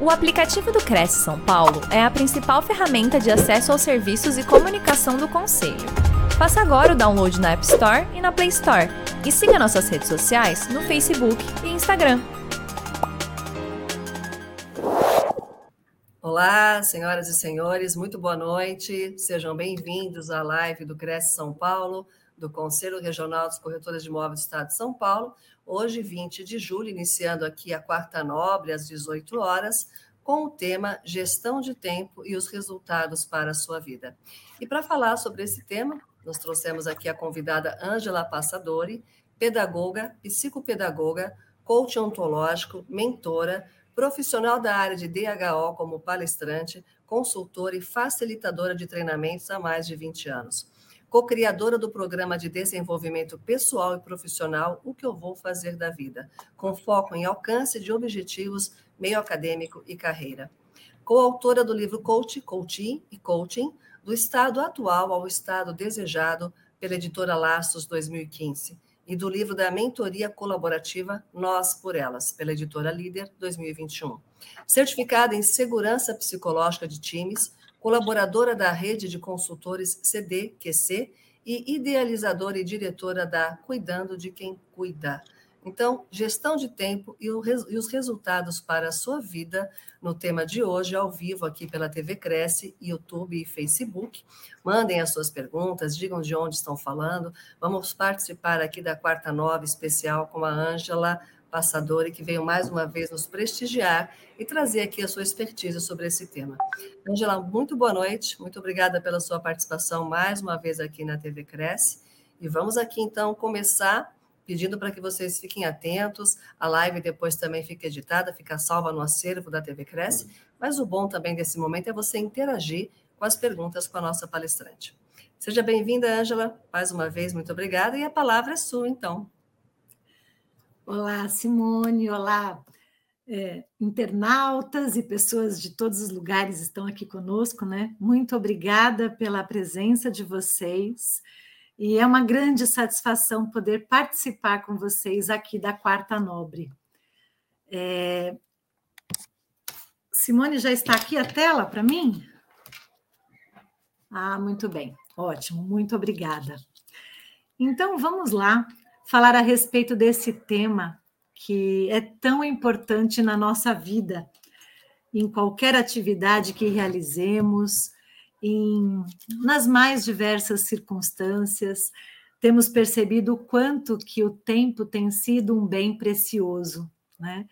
O aplicativo do Cresce São Paulo é a principal ferramenta de acesso aos serviços e comunicação do Conselho. Faça agora o download na App Store e na Play Store. E siga nossas redes sociais no Facebook e Instagram. Olá, senhoras e senhores, muito boa noite. Sejam bem-vindos à live do Cresce São Paulo, do Conselho Regional dos Corretores de Imóveis do Estado de São Paulo, hoje, 20 de julho, iniciando aqui a quarta nobre, às 18 horas, com o tema Gestão de Tempo e os Resultados para a Sua Vida. E para falar sobre esse tema, nós trouxemos aqui a convidada Ângela Passadori, pedagoga, psicopedagoga, coach ontológico, mentora, profissional da área de DHO como palestrante, consultora e facilitadora de treinamentos há mais de 20 anos co-criadora do programa de desenvolvimento pessoal e profissional O que eu vou fazer da vida, com foco em alcance de objetivos meio acadêmico e carreira. Coautora do livro Coach, Coaching e Coaching, do estado atual ao estado desejado, pela editora Laços 2015, e do livro da mentoria colaborativa Nós por Elas, pela editora Líder 2021. Certificada em segurança psicológica de times, colaboradora da rede de consultores CDQC e idealizadora e diretora da Cuidando de Quem Cuida. Então, gestão de tempo e, os resultados para a sua vida no tema de hoje, ao vivo aqui pela TV Cresce, YouTube e Facebook. Mandem as suas perguntas, digam de onde estão falando. Vamos participar aqui da quarta nova especial com a Ângela Passadori, que veio mais uma vez nos prestigiar e trazer aqui a sua expertise sobre esse tema. Angela, muito boa noite, muito obrigada pela sua participação mais uma vez aqui na TV Cresce. E vamos aqui então começar pedindo para que vocês fiquem atentos. A live depois também fica editada, fica salva no acervo da TV Cresce. Mas o bom também desse momento é você interagir com as perguntas com a nossa palestrante. Seja bem-vinda, Ângela, mais uma vez, muito obrigada. E a palavra é sua, então. Olá, Simone. Olá, é, internautas e pessoas de todos os lugares estão aqui conosco, né? Muito obrigada pela presença de vocês. E é uma grande satisfação poder participar com vocês aqui da Quarta Nobre. É... Simone já está aqui a tela para mim? Ah, muito bem, ótimo, muito obrigada. Então vamos lá falar a respeito desse tema que é tão importante na nossa vida, em qualquer atividade que realizemos, em, nas mais diversas circunstâncias, temos percebido o quanto que o tempo tem sido um bem precioso, né?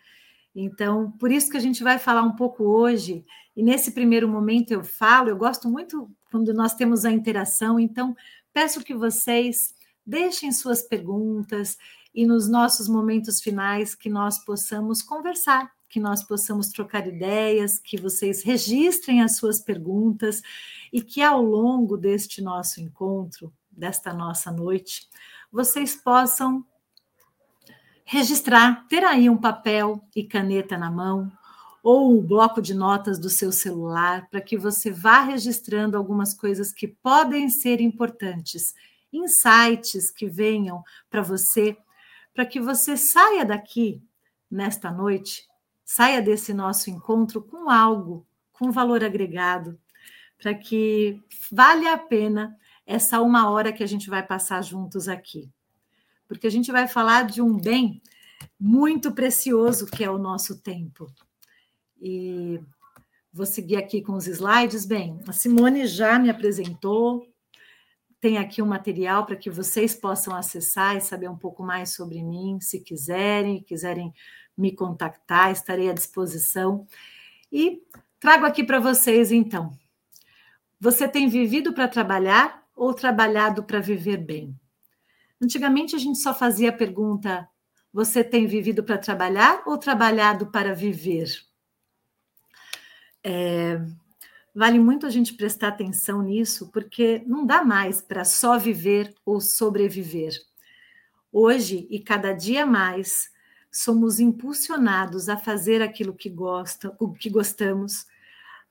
Então, por isso que a gente vai falar um pouco hoje, e nesse primeiro momento eu falo, eu gosto muito quando nós temos a interação, então peço que vocês Deixem suas perguntas e nos nossos momentos finais que nós possamos conversar, que nós possamos trocar ideias, que vocês registrem as suas perguntas e que ao longo deste nosso encontro, desta nossa noite, vocês possam registrar, ter aí um papel e caneta na mão ou um bloco de notas do seu celular para que você vá registrando algumas coisas que podem ser importantes insights que venham para você, para que você saia daqui nesta noite, saia desse nosso encontro com algo, com valor agregado, para que vale a pena essa uma hora que a gente vai passar juntos aqui. Porque a gente vai falar de um bem muito precioso que é o nosso tempo. E vou seguir aqui com os slides. Bem, a Simone já me apresentou, tem aqui um material para que vocês possam acessar e saber um pouco mais sobre mim, se quiserem, quiserem me contactar, estarei à disposição. E trago aqui para vocês, então. Você tem vivido para trabalhar ou trabalhado para viver bem? Antigamente a gente só fazia a pergunta: você tem vivido para trabalhar ou trabalhado para viver? É, Vale muito a gente prestar atenção nisso, porque não dá mais para só viver ou sobreviver. Hoje e cada dia mais, somos impulsionados a fazer aquilo que gosta, o que gostamos,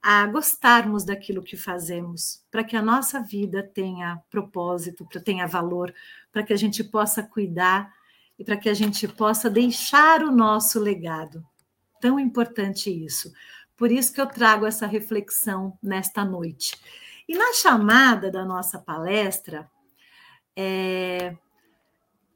a gostarmos daquilo que fazemos, para que a nossa vida tenha propósito, tenha valor, para que a gente possa cuidar e para que a gente possa deixar o nosso legado. Tão importante isso Por isso que eu trago essa reflexão nesta noite. E na chamada da nossa palestra, é,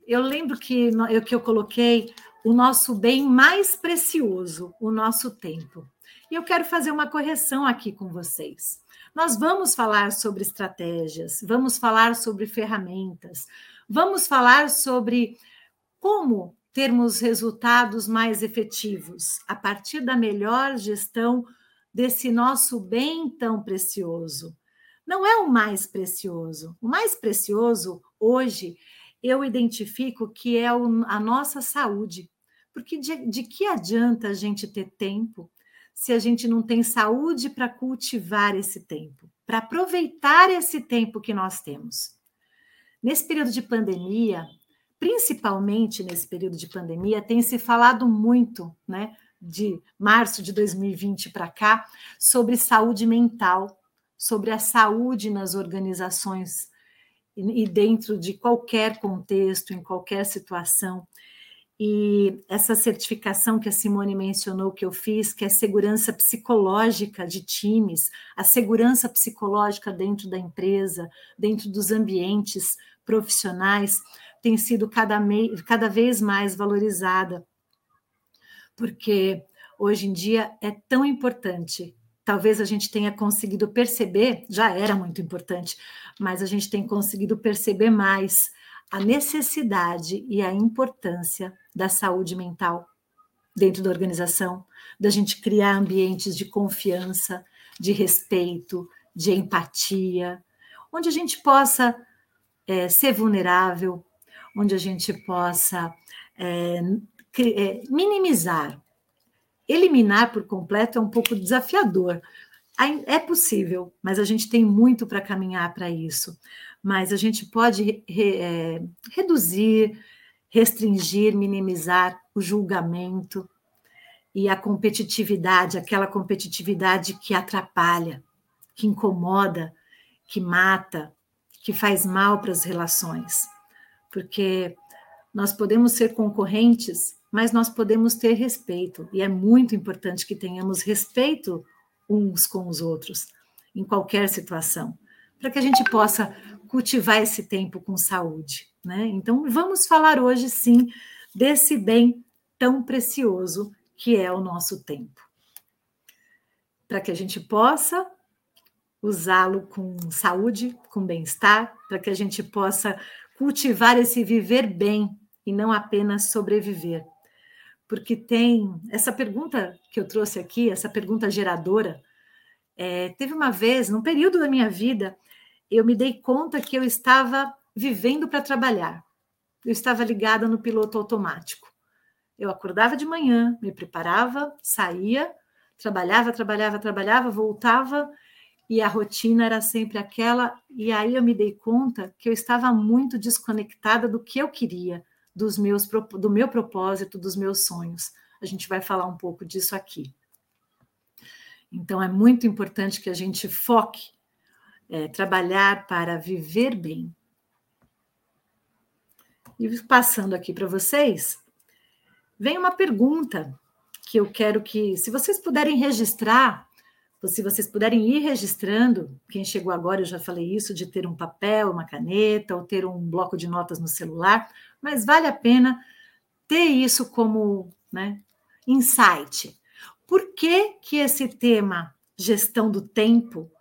eu lembro que eu, que eu coloquei o nosso bem mais precioso, o nosso tempo. E eu quero fazer uma correção aqui com vocês. Nós vamos falar sobre estratégias, vamos falar sobre ferramentas, vamos falar sobre como termos resultados mais efetivos a partir da melhor gestão desse nosso bem tão precioso. Não é o mais precioso. O mais precioso hoje eu identifico que é a nossa saúde. Porque de, de que adianta a gente ter tempo se a gente não tem saúde para cultivar esse tempo, para aproveitar esse tempo que nós temos? Nesse período de pandemia, principalmente nesse período de pandemia, tem se falado muito, né, de março de 2020 para cá, sobre saúde mental, sobre a saúde nas organizações e dentro de qualquer contexto, em qualquer situação. E essa certificação que a Simone mencionou que eu fiz, que é segurança psicológica de times, a segurança psicológica dentro da empresa, dentro dos ambientes profissionais, tem sido cada, cada vez mais valorizada. Porque hoje em dia é tão importante talvez a gente tenha conseguido perceber, já era muito importante, mas a gente tem conseguido perceber mais a necessidade e a importância da saúde mental dentro da organização, da gente criar ambientes de confiança, de respeito, de empatia, onde a gente possa é, ser vulnerável, onde a gente possa é, é minimizar eliminar por completo é um pouco desafiador. É possível, mas a gente tem muito para caminhar para isso. Mas a gente pode re, é, reduzir, restringir, minimizar o julgamento e a competitividade, aquela competitividade que atrapalha, que incomoda, que mata, que faz mal para as relações. Porque nós podemos ser concorrentes mas nós podemos ter respeito, e é muito importante que tenhamos respeito uns com os outros, em qualquer situação, para que a gente possa cultivar esse tempo com saúde. Né? Então, vamos falar hoje, sim, desse bem tão precioso que é o nosso tempo. Para que a gente possa usá-lo com saúde, com bem-estar, para que a gente possa cultivar esse viver bem e não apenas sobreviver porque tem essa pergunta que eu trouxe aqui, essa pergunta geradora. É, teve uma vez, num período da minha vida, eu me dei conta que eu estava vivendo para trabalhar. Eu estava ligada no piloto automático. Eu acordava de manhã, me preparava, saía, trabalhava, trabalhava, trabalhava, voltava e a rotina era sempre aquela. E aí eu me dei conta que eu estava muito desconectada do que eu queria, dos meus, do meu propósito, dos meus sonhos. A gente vai falar um pouco disso aqui. Então, é muito importante que a gente foque, é, trabalhar para viver bem. E passando aqui para vocês, vem uma pergunta que eu quero que, se vocês puderem registrar, se vocês puderem ir registrando, quem chegou agora, eu já falei isso, de ter um papel, uma caneta, ou ter um bloco de notas no celular, mas vale a pena ter isso como né, insight. Por que, que esse tema, gestão do tempo,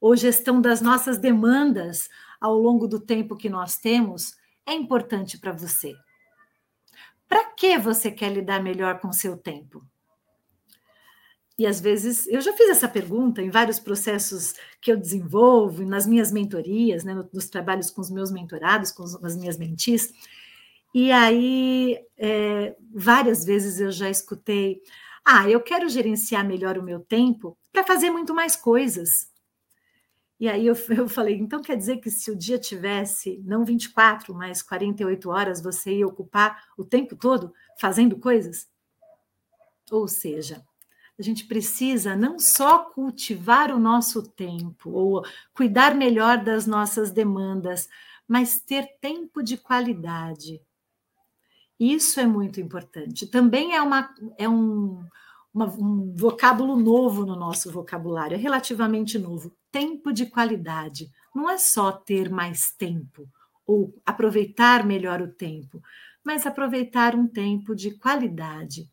ou gestão das nossas demandas ao longo do tempo que nós temos, é importante para você? Para que você quer lidar melhor com o seu tempo? E às vezes, eu já fiz essa pergunta em vários processos que eu desenvolvo, nas minhas mentorias, né, nos trabalhos com os meus mentorados, com as minhas mentis, e aí, é, várias vezes eu já escutei: ah, eu quero gerenciar melhor o meu tempo para fazer muito mais coisas. E aí eu, eu falei: então quer dizer que se o dia tivesse não 24, mas 48 horas, você ia ocupar o tempo todo fazendo coisas? Ou seja, a gente precisa não só cultivar o nosso tempo ou cuidar melhor das nossas demandas, mas ter tempo de qualidade isso é muito importante. Também é, uma, é um, uma, um vocábulo novo no nosso vocabulário, é relativamente novo. Tempo de qualidade. Não é só ter mais tempo ou aproveitar melhor o tempo, mas aproveitar um tempo de qualidade.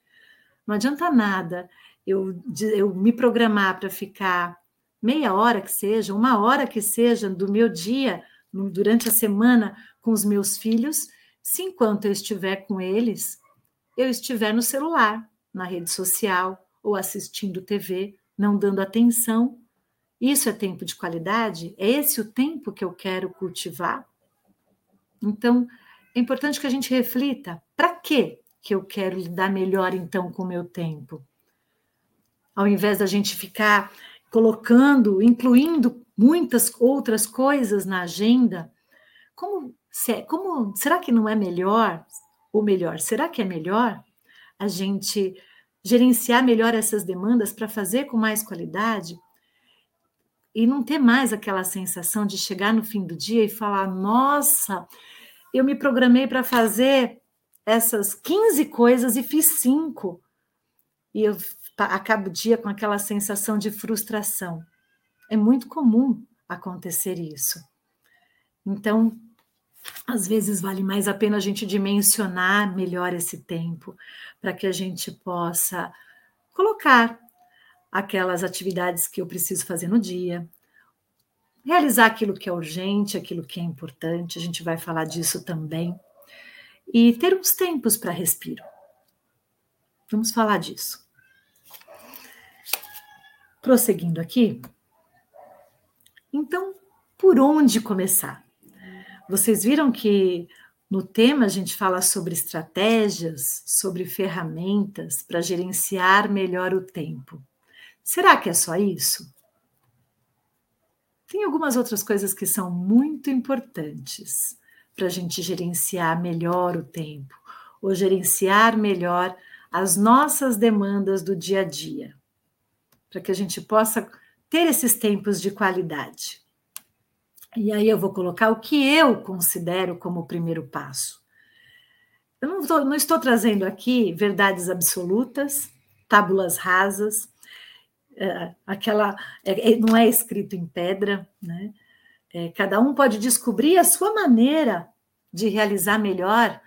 Não adianta nada eu, eu me programar para ficar meia hora que seja, uma hora que seja do meu dia, durante a semana, com os meus filhos, se enquanto eu estiver com eles, eu estiver no celular, na rede social ou assistindo TV, não dando atenção. Isso é tempo de qualidade? É esse o tempo que eu quero cultivar? Então, é importante que a gente reflita: para que eu quero lidar melhor então com o meu tempo? Ao invés da gente ficar colocando, incluindo muitas outras coisas na agenda, como, como será que não é melhor? Ou melhor, será que é melhor a gente gerenciar melhor essas demandas para fazer com mais qualidade? E não ter mais aquela sensação de chegar no fim do dia e falar: nossa, eu me programei para fazer essas 15 coisas e fiz cinco. E eu acabo o dia com aquela sensação de frustração. É muito comum acontecer isso. Então, às vezes vale mais a pena a gente dimensionar melhor esse tempo, para que a gente possa colocar aquelas atividades que eu preciso fazer no dia, realizar aquilo que é urgente, aquilo que é importante, a gente vai falar disso também, e ter uns tempos para respiro. Vamos falar disso. Prosseguindo aqui, então, por onde começar? Vocês viram que no tema a gente fala sobre estratégias, sobre ferramentas para gerenciar melhor o tempo. Será que é só isso? Tem algumas outras coisas que são muito importantes para a gente gerenciar melhor o tempo, ou gerenciar melhor as nossas demandas do dia a dia, para que a gente possa ter esses tempos de qualidade. E aí eu vou colocar o que eu considero como o primeiro passo. Eu não, tô, não estou trazendo aqui verdades absolutas, tábulas rasas, é, aquela é, é, não é escrito em pedra, né? É, cada um pode descobrir a sua maneira de realizar melhor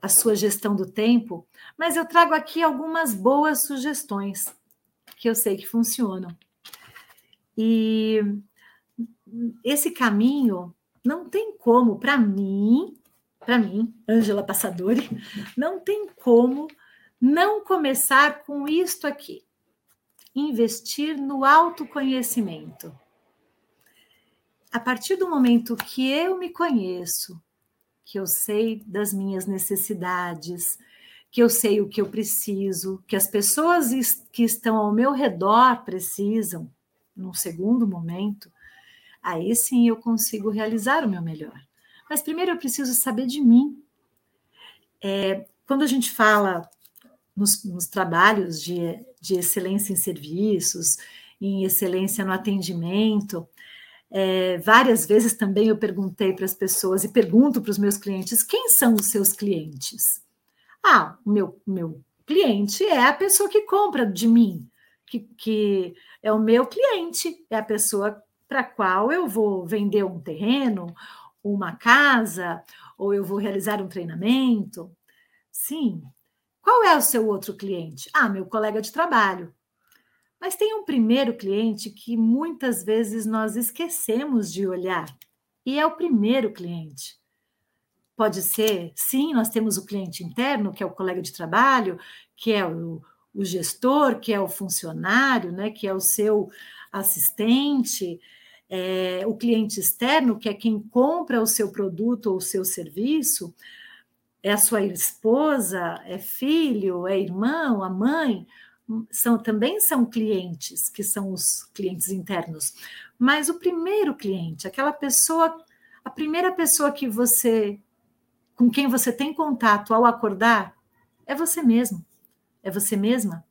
a sua gestão do tempo, mas eu trago aqui algumas boas sugestões que eu sei que funcionam. E esse caminho não tem como, para mim, para mim, Ângela Passadori, não tem como não começar com isto aqui investir no autoconhecimento. A partir do momento que eu me conheço, que eu sei das minhas necessidades, que eu sei o que eu preciso, que as pessoas que estão ao meu redor precisam, num segundo momento, aí sim eu consigo realizar o meu melhor. Mas primeiro eu preciso saber de mim. É, quando a gente fala nos, nos trabalhos de, de excelência em serviços, em excelência no atendimento. É, várias vezes também eu perguntei para as pessoas e pergunto para os meus clientes: quem são os seus clientes? Ah, o meu, meu cliente é a pessoa que compra de mim, que, que é o meu cliente, é a pessoa para qual eu vou vender um terreno, uma casa, ou eu vou realizar um treinamento. Sim, qual é o seu outro cliente? Ah, meu colega de trabalho. Mas tem um primeiro cliente que muitas vezes nós esquecemos de olhar, e é o primeiro cliente. Pode ser, sim, nós temos o cliente interno, que é o colega de trabalho, que é o, o gestor, que é o funcionário, né, que é o seu assistente, é, o cliente externo, que é quem compra o seu produto ou o seu serviço, é a sua esposa, é filho, é irmão, a mãe, são também são clientes, que são os clientes internos. Mas o primeiro cliente, aquela pessoa, a primeira pessoa que você com quem você tem contato ao acordar, é você mesmo. É você mesma.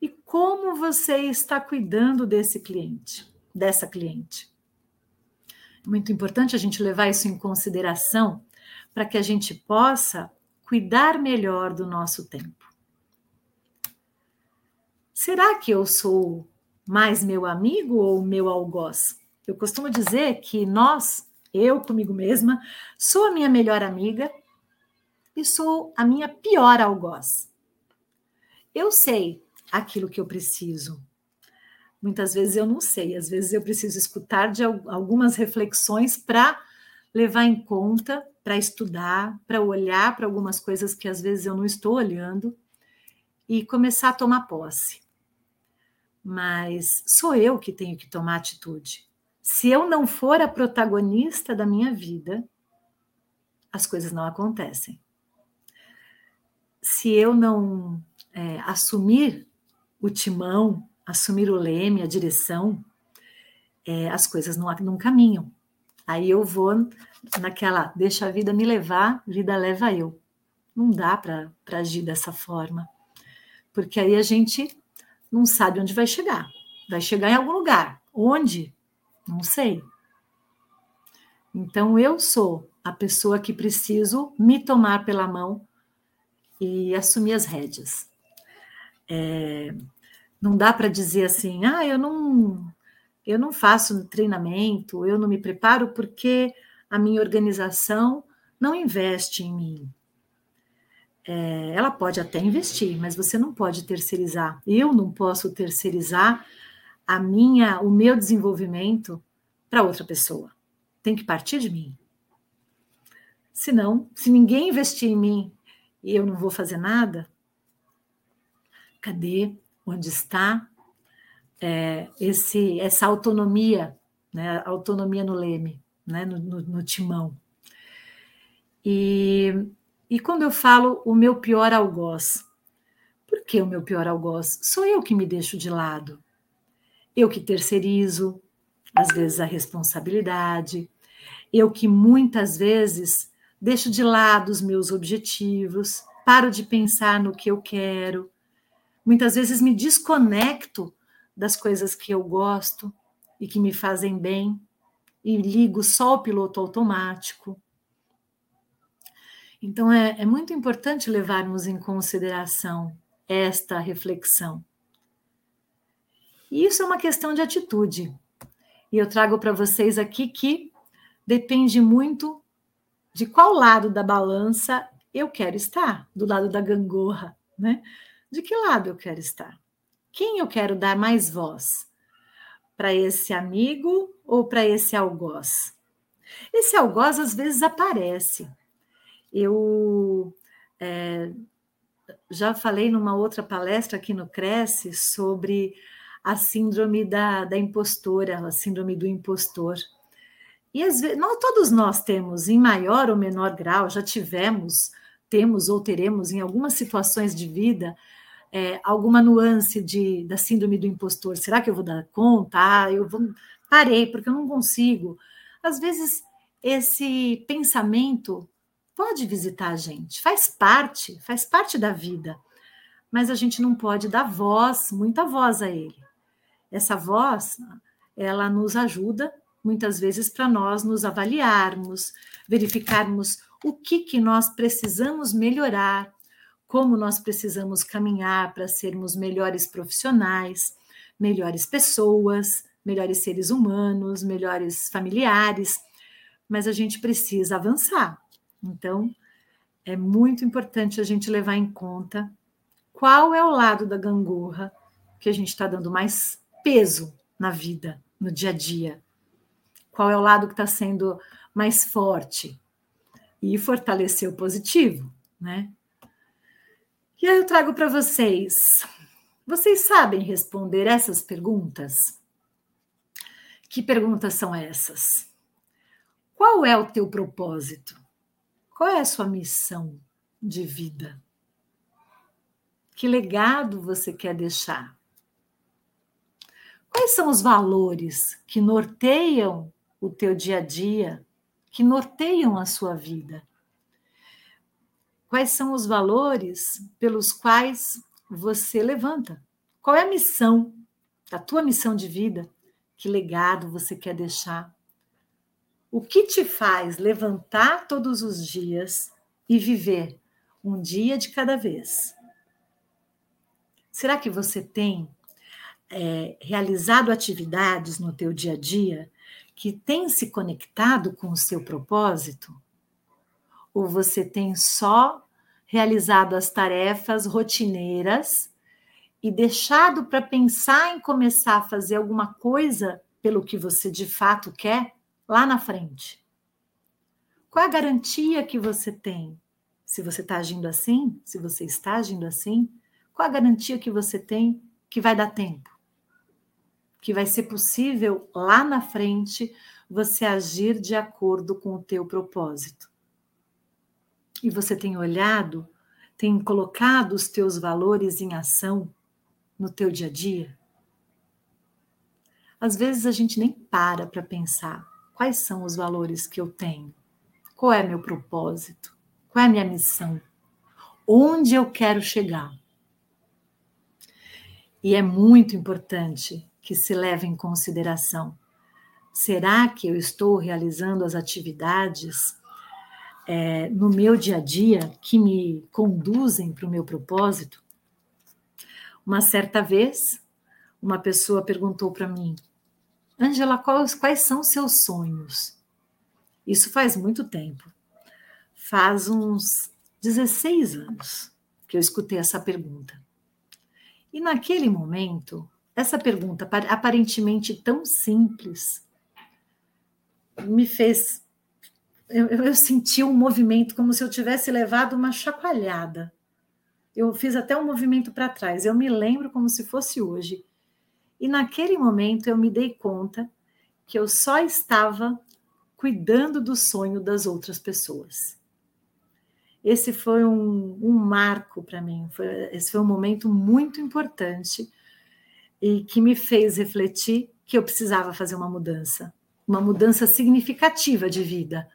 E como você está cuidando desse cliente, dessa cliente? Muito importante a gente levar isso em consideração para que a gente possa cuidar melhor do nosso tempo. será que eu sou mais meu amigo ou meu algoz? Eu costumo dizer que nós, eu comigo mesma, sou a minha melhor amiga e sou a minha pior algoz. Eu sei aquilo que eu preciso. Muitas vezes eu não sei, às vezes eu preciso escutar de algumas reflexões para levar em conta, para estudar, para olhar para algumas coisas que às vezes eu não estou olhando e começar a tomar posse. Mas sou eu que tenho que tomar atitude. Se eu não for a protagonista da minha vida, as coisas não acontecem. Se eu não é, assumir o timão, assumir o leme, a direção, é, as coisas não, não caminham. Aí eu vou naquela, deixa a vida me levar, vida leva eu. Não dá para agir dessa forma, porque aí a gente não sabe onde vai chegar. Vai chegar em algum lugar. Onde? Não sei. Então eu sou a pessoa que preciso me tomar pela mão e assumir as rédeas. É, não dá para dizer assim, ah, eu não, eu não faço treinamento, eu não me preparo porque a minha organização não investe em mim. É, ela pode até investir, mas você não pode terceirizar. Eu não posso terceirizar a minha, o meu desenvolvimento para outra pessoa. Tem que partir de mim. Senão, se ninguém investir em mim e eu não vou fazer nada, Cadê? Onde está é, esse, essa autonomia, né? autonomia no leme, né? no, no, no timão. E, e quando eu falo o meu pior algoz, por que o meu pior algoz? Sou eu que me deixo de lado. Eu que terceirizo, às vezes, a responsabilidade. Eu que muitas vezes deixo de lado os meus objetivos, paro de pensar no que eu quero, Muitas vezes me desconecto das coisas que eu gosto e que me fazem bem e ligo só o piloto automático. Então é, é muito importante levarmos em consideração esta reflexão. E isso é uma questão de atitude. E eu trago para vocês aqui que depende muito de qual lado da balança eu quero estar, do lado da gangorra, né? De que lado eu quero estar? Quem eu quero dar mais voz? Para esse amigo ou para esse algoz? Esse algoz às vezes aparece. Eu é, já falei numa outra palestra aqui no Cresce sobre a síndrome da, da impostora, a síndrome do impostor. E às vezes, nós, todos nós temos, em maior ou menor grau, já tivemos, temos ou teremos em algumas situações de vida é, alguma nuance de, da síndrome do impostor. Será que eu vou dar conta? Ah, eu vou. Parei, porque eu não consigo. Às vezes, esse pensamento pode visitar a gente, faz parte, faz parte da vida, mas a gente não pode dar voz, muita voz a ele. Essa voz, ela nos ajuda muitas vezes para nós nos avaliarmos, verificarmos o que que nós precisamos melhorar, como nós precisamos caminhar para sermos melhores profissionais, melhores pessoas, melhores seres humanos, melhores familiares, mas a gente precisa avançar. Então, é muito importante a gente levar em conta qual é o lado da gangorra que a gente está dando mais peso na vida, no dia a dia. Qual é o lado que está sendo mais forte e fortalecer o positivo, né? E aí eu trago para vocês. Vocês sabem responder essas perguntas? Que perguntas são essas? Qual é o teu propósito? Qual é a sua missão de vida? Que legado você quer deixar? Quais são os valores que norteiam o teu dia a dia, que norteiam a sua vida? Quais são os valores pelos quais você levanta? Qual é a missão, a tua missão de vida? Que legado você quer deixar? O que te faz levantar todos os dias e viver um dia de cada vez? Será que você tem é, realizado atividades no teu dia a dia que têm se conectado com o seu propósito? Ou você tem só realizado as tarefas rotineiras e deixado para pensar em começar a fazer alguma coisa pelo que você de fato quer lá na frente? Qual a garantia que você tem? Se você está agindo assim, se você está agindo assim, qual a garantia que você tem que vai dar tempo? Que vai ser possível lá na frente você agir de acordo com o teu propósito. E você tem olhado, tem colocado os teus valores em ação no teu dia a dia? Às vezes a gente nem para para pensar quais são os valores que eu tenho, qual é meu propósito, qual é minha missão, onde eu quero chegar. E é muito importante que se leve em consideração: será que eu estou realizando as atividades é, no meu dia a dia que me conduzem para o meu propósito? Uma certa vez, uma pessoa perguntou para mim, Angela, quais, quais são seus sonhos? Isso faz muito tempo. Faz uns 16 anos que eu escutei essa pergunta. E naquele momento, essa pergunta, aparentemente tão simples, me fez. Eu, eu, senti um movimento como se eu tivesse levado uma chacoalhada. Eu fiz até um movimento para trás. Eu me lembro como se fosse hoje. E naquele momento eu me dei conta que eu só estava cuidando do sonho das outras pessoas. Esse foi um, um marco para mim, foi, esse foi um momento muito importante e que me fez refletir que eu precisava fazer uma mudança, uma mudança significativa de vida,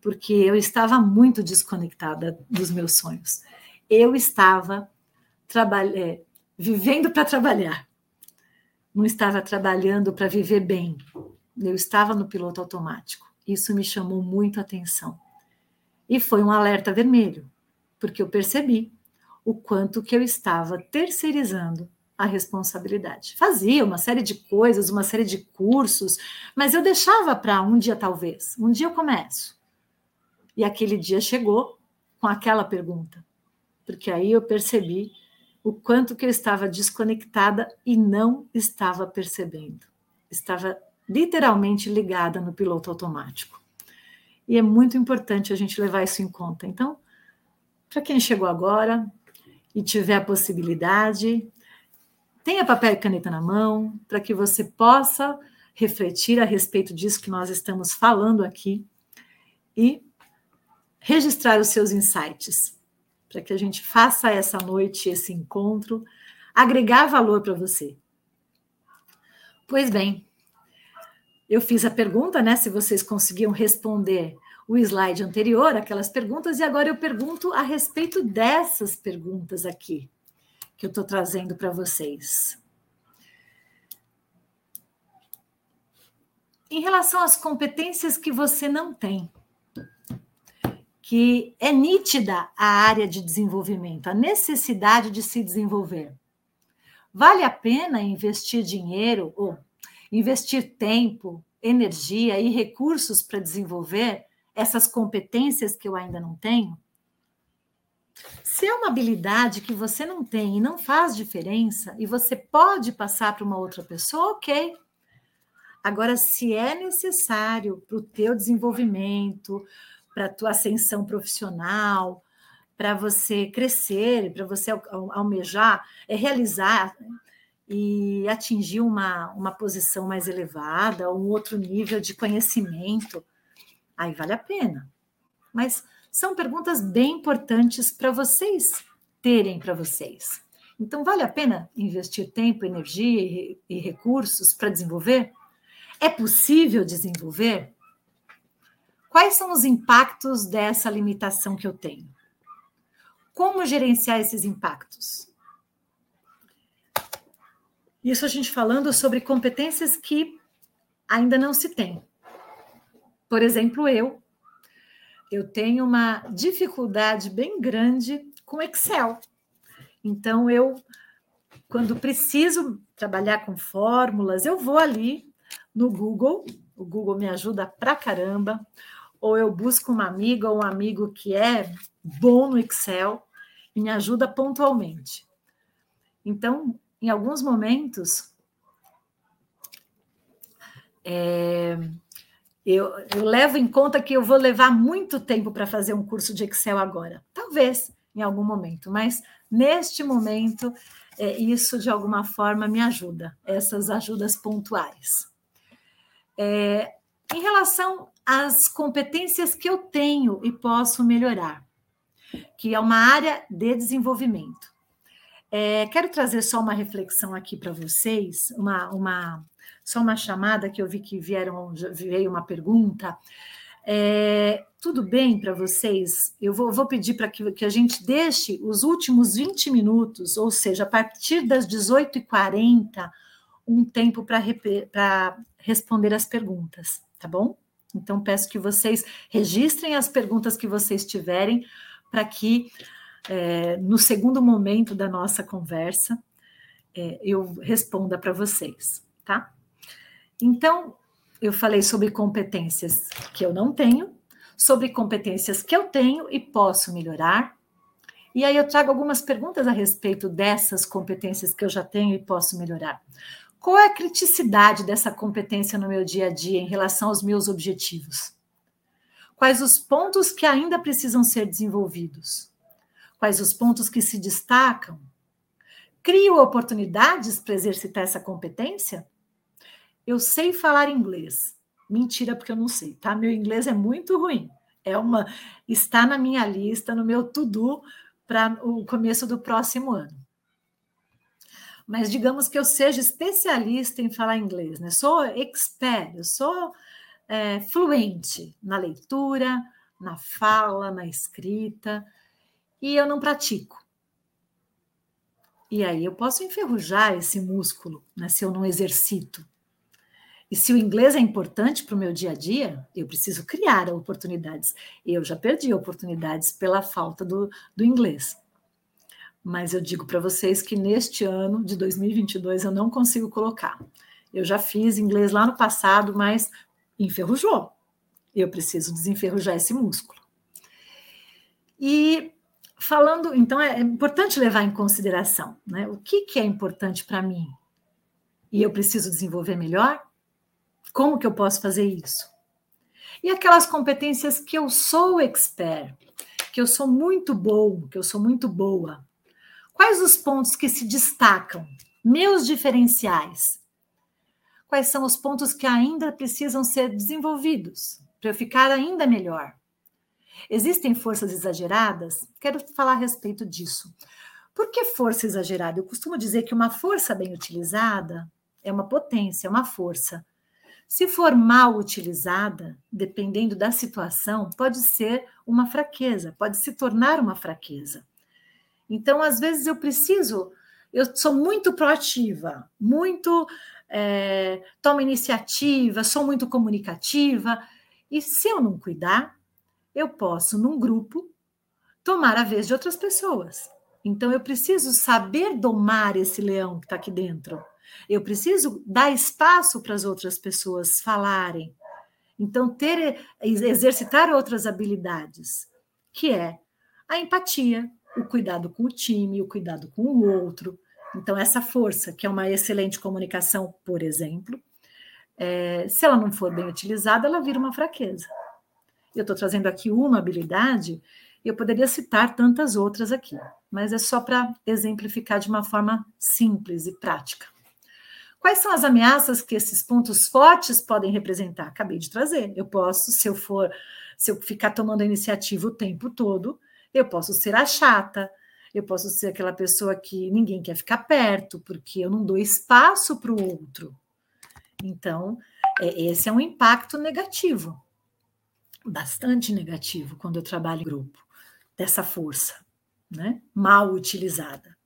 porque eu estava muito desconectada dos meus sonhos eu estava é, vivendo para trabalhar. Não estava trabalhando para viver bem. Eu estava no piloto automático. Isso me chamou muito a atenção. E foi um alerta vermelho, porque eu percebi o quanto que eu estava terceirizando a responsabilidade. Fazia uma série de coisas, uma série de cursos, mas eu deixava para um dia talvez. Um dia eu começo. E aquele dia chegou com aquela pergunta: porque aí eu percebi o quanto que eu estava desconectada e não estava percebendo. Estava literalmente ligada no piloto automático. E é muito importante a gente levar isso em conta. Então, para quem chegou agora e tiver a possibilidade, tenha papel e caneta na mão, para que você possa refletir a respeito disso que nós estamos falando aqui e registrar os seus insights para que a gente faça essa noite, esse encontro, agregar valor para você. Pois bem, eu fiz a pergunta, né? Se vocês conseguiam responder o slide anterior, aquelas perguntas, e agora eu pergunto a respeito dessas perguntas aqui, que eu estou trazendo para vocês. Em relação às competências que você não tem, que é nítida a área de desenvolvimento, a necessidade de se desenvolver. Vale a pena investir dinheiro ou investir tempo, energia e recursos para desenvolver essas competências que eu ainda não tenho? Se é uma habilidade que você não tem e não faz diferença e você pode passar para uma outra pessoa, ok. Agora, se é necessário para o teu desenvolvimento, para a tua ascensão profissional, para você crescer, para você almejar, é realizar e atingir uma, uma posição mais elevada, um outro nível de conhecimento, aí vale a pena. Mas são perguntas bem importantes para vocês terem para vocês. Então, vale a pena investir tempo, energia e, recursos para desenvolver? É possível desenvolver? Quais são os impactos dessa limitação que eu tenho? Como gerenciar esses impactos? Isso a gente falando sobre competências que ainda não se tem. Por exemplo, eu. Eu tenho uma dificuldade bem grande com Excel. Então, eu quando preciso trabalhar com fórmulas, eu vou ali no Google, o Google me ajuda pra caramba, ou eu busco uma amiga ou um amigo que é bom no Excel e me ajuda pontualmente. Então, em alguns momentos, é, eu, eu, levo em conta que eu vou levar muito tempo para fazer um curso de Excel agora. Talvez em algum momento, mas neste momento, é, isso de alguma forma me ajuda, essas ajudas pontuais. É, em relação às competências que eu tenho e posso melhorar, que é uma área de desenvolvimento. É, quero trazer só uma reflexão aqui para vocês, uma, uma, só uma chamada que eu vi que vieram, veio uma pergunta. É, tudo bem para vocês? Eu vou, vou pedir para que, que, a gente deixe os últimos 20 minutos, ou seja, a partir das 18h40, um tempo para responder as perguntas, tá bom? Então, peço que vocês registrem as perguntas que vocês tiverem, para que é, no segundo momento da nossa conversa é, eu responda para vocês, tá? Então, eu falei sobre competências que eu não tenho, sobre competências que eu tenho e posso melhorar. E aí eu trago algumas perguntas a respeito dessas competências que eu já tenho e posso melhorar. Qual é a criticidade dessa competência no meu dia a dia em relação aos meus objetivos? Quais os pontos que ainda precisam ser desenvolvidos? Quais os pontos que se destacam? Crio oportunidades para exercitar essa competência? Eu sei falar inglês. Mentira, porque eu não sei, tá? Meu inglês é muito ruim. É uma está na minha lista, no meu to-do para o começo do próximo ano. Mas digamos que eu seja especialista em falar inglês, né? Sou expert, eu sou é, fluente na leitura, na fala, na escrita, e eu não pratico. E aí eu posso enferrujar esse músculo, né, se eu não exercito. E se o inglês é importante para o meu dia a dia, eu preciso criar oportunidades. Eu já perdi oportunidades pela falta do, do inglês. Mas eu digo para vocês que neste ano de 2022 eu não consigo colocar. Eu já fiz inglês lá no passado, mas enferrujou. Eu preciso desenferrujar esse músculo. E falando, então, é importante levar em consideração né, o que, que é importante para mim e eu preciso desenvolver melhor. Como que eu posso fazer isso? E aquelas competências que eu sou expert, que eu sou muito bom, que eu sou muito boa. Quais os pontos que se destacam? Meus diferenciais. Quais são os pontos que ainda precisam ser desenvolvidos para eu ficar ainda melhor? Existem forças exageradas? Quero falar a respeito disso. Por que força exagerada? Eu costumo dizer que uma força bem utilizada é uma potência, é uma força. Se for mal utilizada, dependendo da situação, pode ser uma fraqueza, pode se tornar uma fraqueza. Então, às vezes, eu preciso, eu sou muito proativa, muito é, tomo iniciativa, sou muito comunicativa, e se eu não cuidar, eu posso, num grupo, tomar a vez de outras pessoas. Então, eu preciso saber domar esse leão que está aqui dentro. Eu preciso dar espaço para as outras pessoas falarem. Então, ter, exercitar outras habilidades, que é a empatia, o cuidado com o time, o cuidado com o outro. Então, essa força, que é uma excelente comunicação, por exemplo, é, se ela não for bem utilizada, ela vira uma fraqueza. Eu estou trazendo aqui uma habilidade, eu poderia citar tantas outras aqui, mas é só para exemplificar de uma forma simples e prática. Quais são as ameaças que esses pontos fortes podem representar? Acabei de trazer. Eu posso, se eu for, se eu ficar tomando a iniciativa o tempo todo, eu posso ser a chata, eu posso ser aquela pessoa que ninguém quer ficar perto, porque eu não dou espaço para o outro. Então, é, esse é um impacto negativo, bastante negativo, quando eu trabalho em grupo, dessa força, né? Mal utilizada.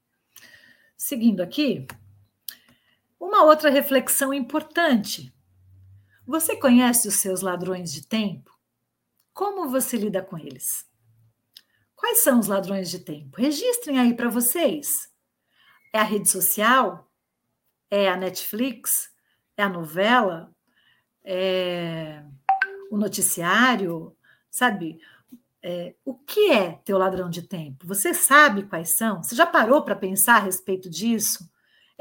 Seguindo aqui, uma outra reflexão importante. Você conhece os seus ladrões de tempo? Como você lida com eles? Quais são os ladrões de tempo? Registrem aí para vocês. É a rede social? É a Netflix? É a novela? É o noticiário? Sabe? É, o que é teu ladrão de tempo? Você sabe quais são? Você já parou para pensar a respeito disso?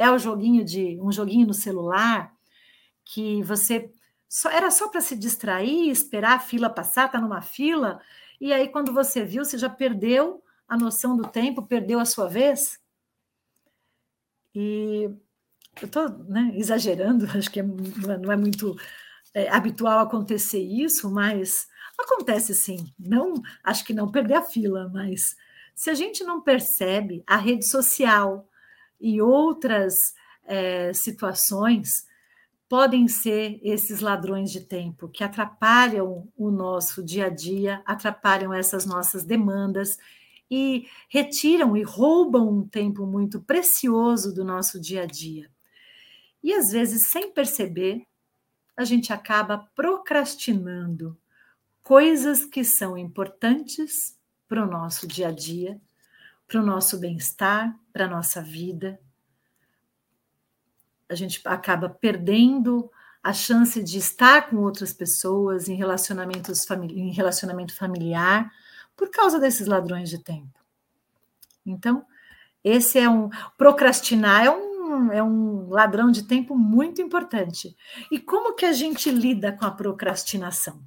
É o joguinho de um joguinho no celular que você só, era só para se distrair, esperar a fila passar, tá numa fila, e aí quando você viu, você já perdeu a noção do tempo, perdeu a sua vez. E eu estou né, exagerando, acho que é, não é muito é, habitual acontecer isso, mas acontece sim. Não, acho que não perder a fila, mas se a gente não percebe a rede social e outras é, situações podem ser esses ladrões de tempo que atrapalham o nosso dia a dia, atrapalham essas nossas demandas e retiram e roubam um tempo muito precioso do nosso dia a dia. E às vezes, sem perceber, a gente acaba procrastinando coisas que são importantes para o nosso dia a dia, para o nosso bem-estar, para a nossa vida a gente acaba perdendo a chance de estar com outras pessoas em relacionamentos em relacionamento familiar por causa desses ladrões de tempo. Então, esse é um procrastinar é um, é um ladrão de tempo muito importante. E como que a gente lida com a procrastinação?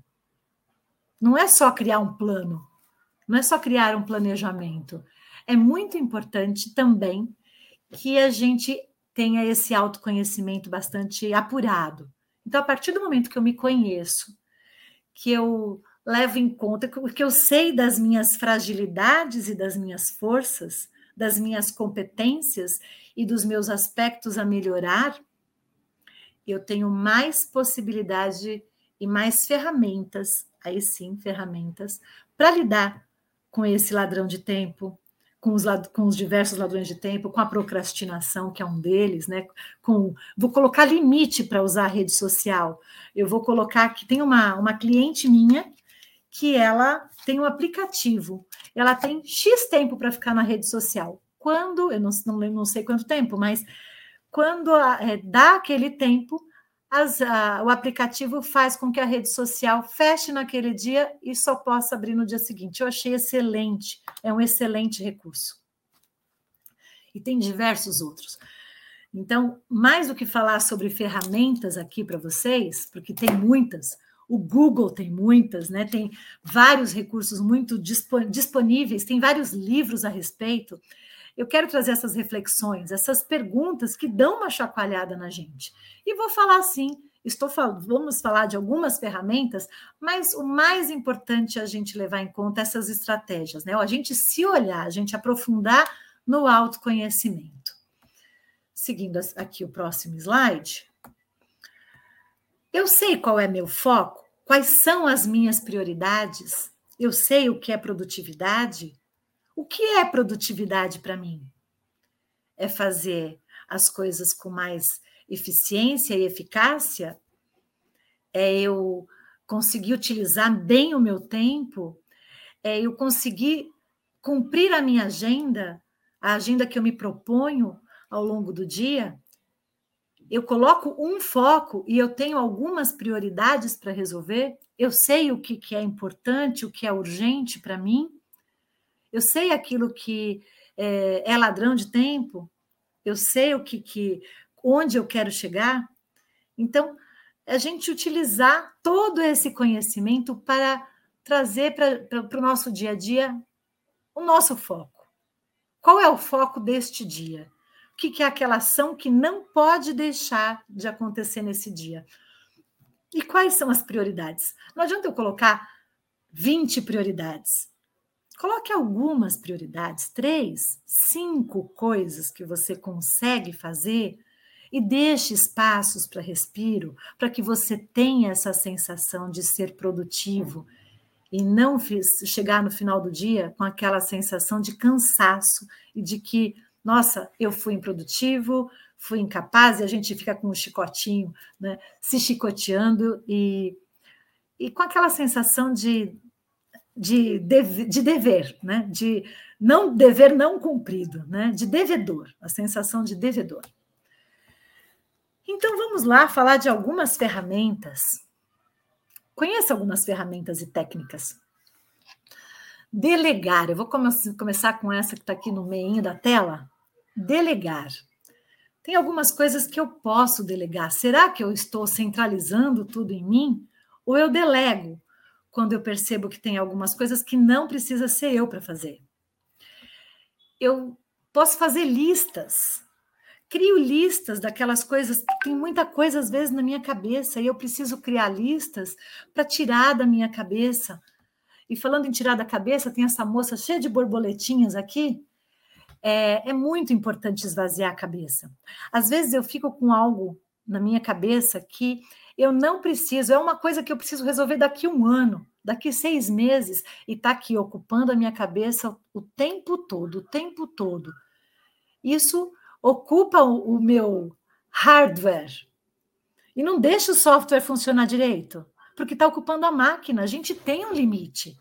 Não é só criar um plano, não é só criar um planejamento. É muito importante também que a gente tenha esse autoconhecimento bastante apurado. Então, a partir do momento que eu me conheço, que eu levo em conta, que eu sei das minhas fragilidades e das minhas forças, das minhas competências e dos meus aspectos a melhorar, eu tenho mais possibilidade e mais ferramentas, aí sim, ferramentas, para lidar com esse ladrão de tempo, com os, com os diversos ladrões de tempo, com a procrastinação, que é um deles, né? Com, vou colocar limite para usar a rede social. Eu vou colocar que tem uma, uma cliente minha que ela tem um aplicativo, ela tem X tempo para ficar na rede social. Quando, eu não, não, não sei quanto tempo, mas quando é, dá aquele tempo, as, a, o aplicativo faz com que a rede social feche naquele dia e só possa abrir no dia seguinte. Eu achei excelente, é um excelente recurso. E tem diversos outros. Então, mais do que falar sobre ferramentas aqui para vocês, porque tem muitas, o Google tem muitas, né? Tem vários recursos muito disponíveis, tem vários livros a respeito. Eu quero trazer essas reflexões, essas perguntas que dão uma chacoalhada na gente. E vou falar assim, estou falando, vamos falar de algumas ferramentas, mas o mais importante é a gente levar em conta essas estratégias, né? A gente se olhar, a gente aprofundar no autoconhecimento. Seguindo aqui o próximo slide. Eu sei qual é meu foco, quais são as minhas prioridades, eu sei o que é produtividade, o que é produtividade para mim? É fazer as coisas com mais eficiência e eficácia? É eu conseguir utilizar bem o meu tempo? É eu conseguir cumprir a minha agenda, a agenda que eu me proponho ao longo do dia? Eu coloco um foco e eu tenho algumas prioridades para resolver? Eu sei o que, que é importante, o que é urgente para mim? Eu sei aquilo que é, é ladrão de tempo, eu sei o que, que onde eu quero chegar. Então, a gente utilizar todo esse conhecimento para trazer para o nosso dia a dia o nosso foco. Qual é o foco deste dia? O que, que é aquela ação que não pode deixar de acontecer nesse dia? E quais são as prioridades? Não adianta eu colocar 20 prioridades. Coloque algumas prioridades, três, cinco coisas que você consegue fazer e deixe espaços para respiro, para que você tenha essa sensação de ser produtivo e não chegar no final do dia com aquela sensação de cansaço e de que, nossa, eu fui improdutivo, fui incapaz, e a gente fica com um chicotinho, né, se chicoteando e, e com aquela sensação de de, de, de dever, né? de não dever não cumprido, né? de devedor, a sensação de devedor. Então vamos lá falar de algumas ferramentas. Conheça algumas ferramentas e técnicas. Delegar. Eu vou come começar com essa que está aqui no meio da tela. Delegar. Tem algumas coisas que eu posso delegar. Será que eu estou centralizando tudo em mim? Ou eu delego quando eu percebo que tem algumas coisas que não precisa ser eu para fazer? Eu posso fazer listas. Crio listas daquelas coisas que tem muita coisa às vezes na minha cabeça e eu preciso criar listas para tirar da minha cabeça. E falando em tirar da cabeça, tem essa moça cheia de borboletinhas aqui é, é muito importante esvaziar a cabeça. Às vezes eu fico com algo na minha cabeça que eu não preciso, é uma coisa que eu preciso resolver daqui um ano, daqui seis meses, e está aqui ocupando a minha cabeça o tempo todo, o tempo todo. Isso ocupa o, o meu hardware e não deixa o software funcionar direito, porque está ocupando a máquina. A gente tem um limite.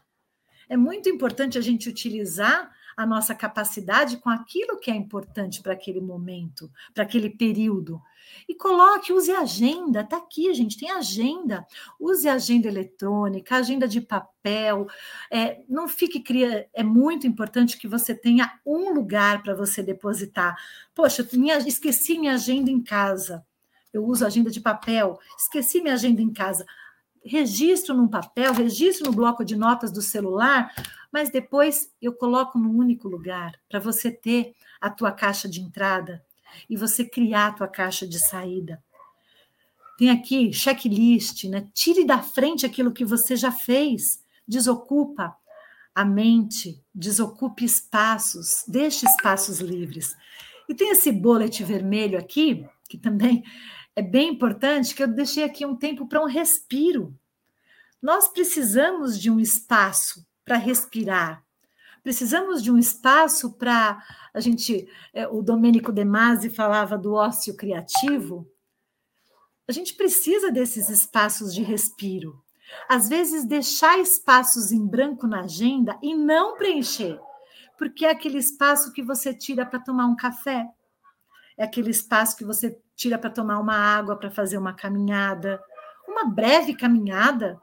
É muito importante a gente utilizar a nossa capacidade com aquilo que é importante para aquele momento, para aquele período. E coloque, use agenda, está aqui, gente, tem agenda. Use agenda eletrônica, agenda de papel. É, não fique cria. É muito importante que você tenha um lugar para você depositar. Poxa, minha, esqueci minha agenda em casa. Eu uso agenda de papel, esqueci minha agenda em casa registro num papel, registro no bloco de notas do celular, mas depois eu coloco num único lugar para você ter a tua caixa de entrada e você criar a tua caixa de saída. Tem aqui checklist, né? Tire da frente aquilo que você já fez, desocupa a mente, desocupe espaços, deixe espaços livres. E tem esse bullet vermelho aqui, que também é bem importante que eu deixei aqui um tempo para um respiro. Nós precisamos de um espaço para respirar. Precisamos de um espaço para a gente. É, o Domênico De Masi falava do ócio criativo. A gente precisa desses espaços de respiro. Às vezes, deixar espaços em branco na agenda e não preencher, porque é aquele espaço que você tira para tomar um café, é aquele espaço que você tira para tomar uma água, para fazer uma caminhada, uma breve caminhada,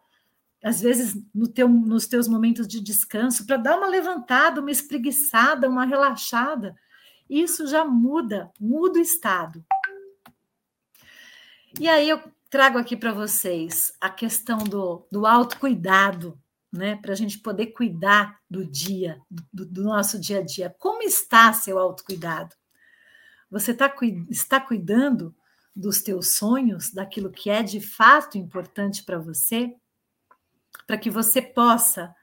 às vezes no teu, nos teus momentos de descanso, para dar uma levantada, uma espreguiçada, uma relaxada. Isso já muda, muda o estado. E aí eu trago aqui para vocês a questão do, do autocuidado, né? Para a gente poder cuidar do dia, do, do nosso dia a dia. Como está seu autocuidado? Você tá, está cuidando dos teus sonhos, daquilo que é de fato importante para você, para que você possa,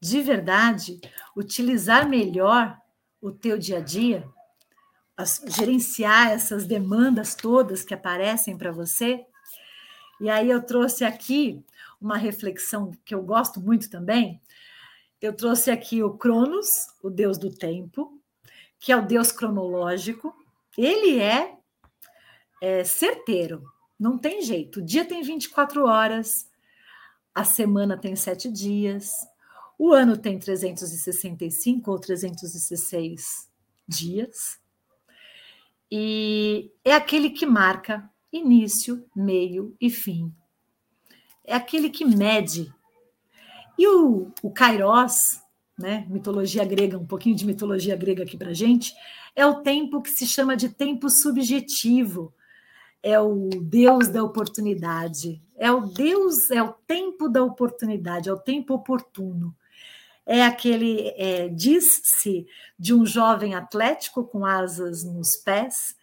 de verdade, utilizar melhor o teu dia a dia, gerenciar essas demandas todas que aparecem para você. E aí eu trouxe aqui uma reflexão que eu gosto muito também. Eu trouxe aqui o Cronos, o deus do tempo, que é o deus cronológico, ele é, é certeiro, não tem jeito. O dia tem 24 horas, a semana tem sete dias, o ano tem 365 ou 316 dias, e é aquele que marca início, meio e fim. É aquele que mede. E o, o Kairos, né, mitologia grega, um pouquinho de mitologia grega aqui para gente, é o tempo que se chama de tempo subjetivo. É o Deus da oportunidade. É o Deus, é o tempo da oportunidade, é o tempo oportuno. É aquele, é, diz-se de um jovem atlético com asas nos pés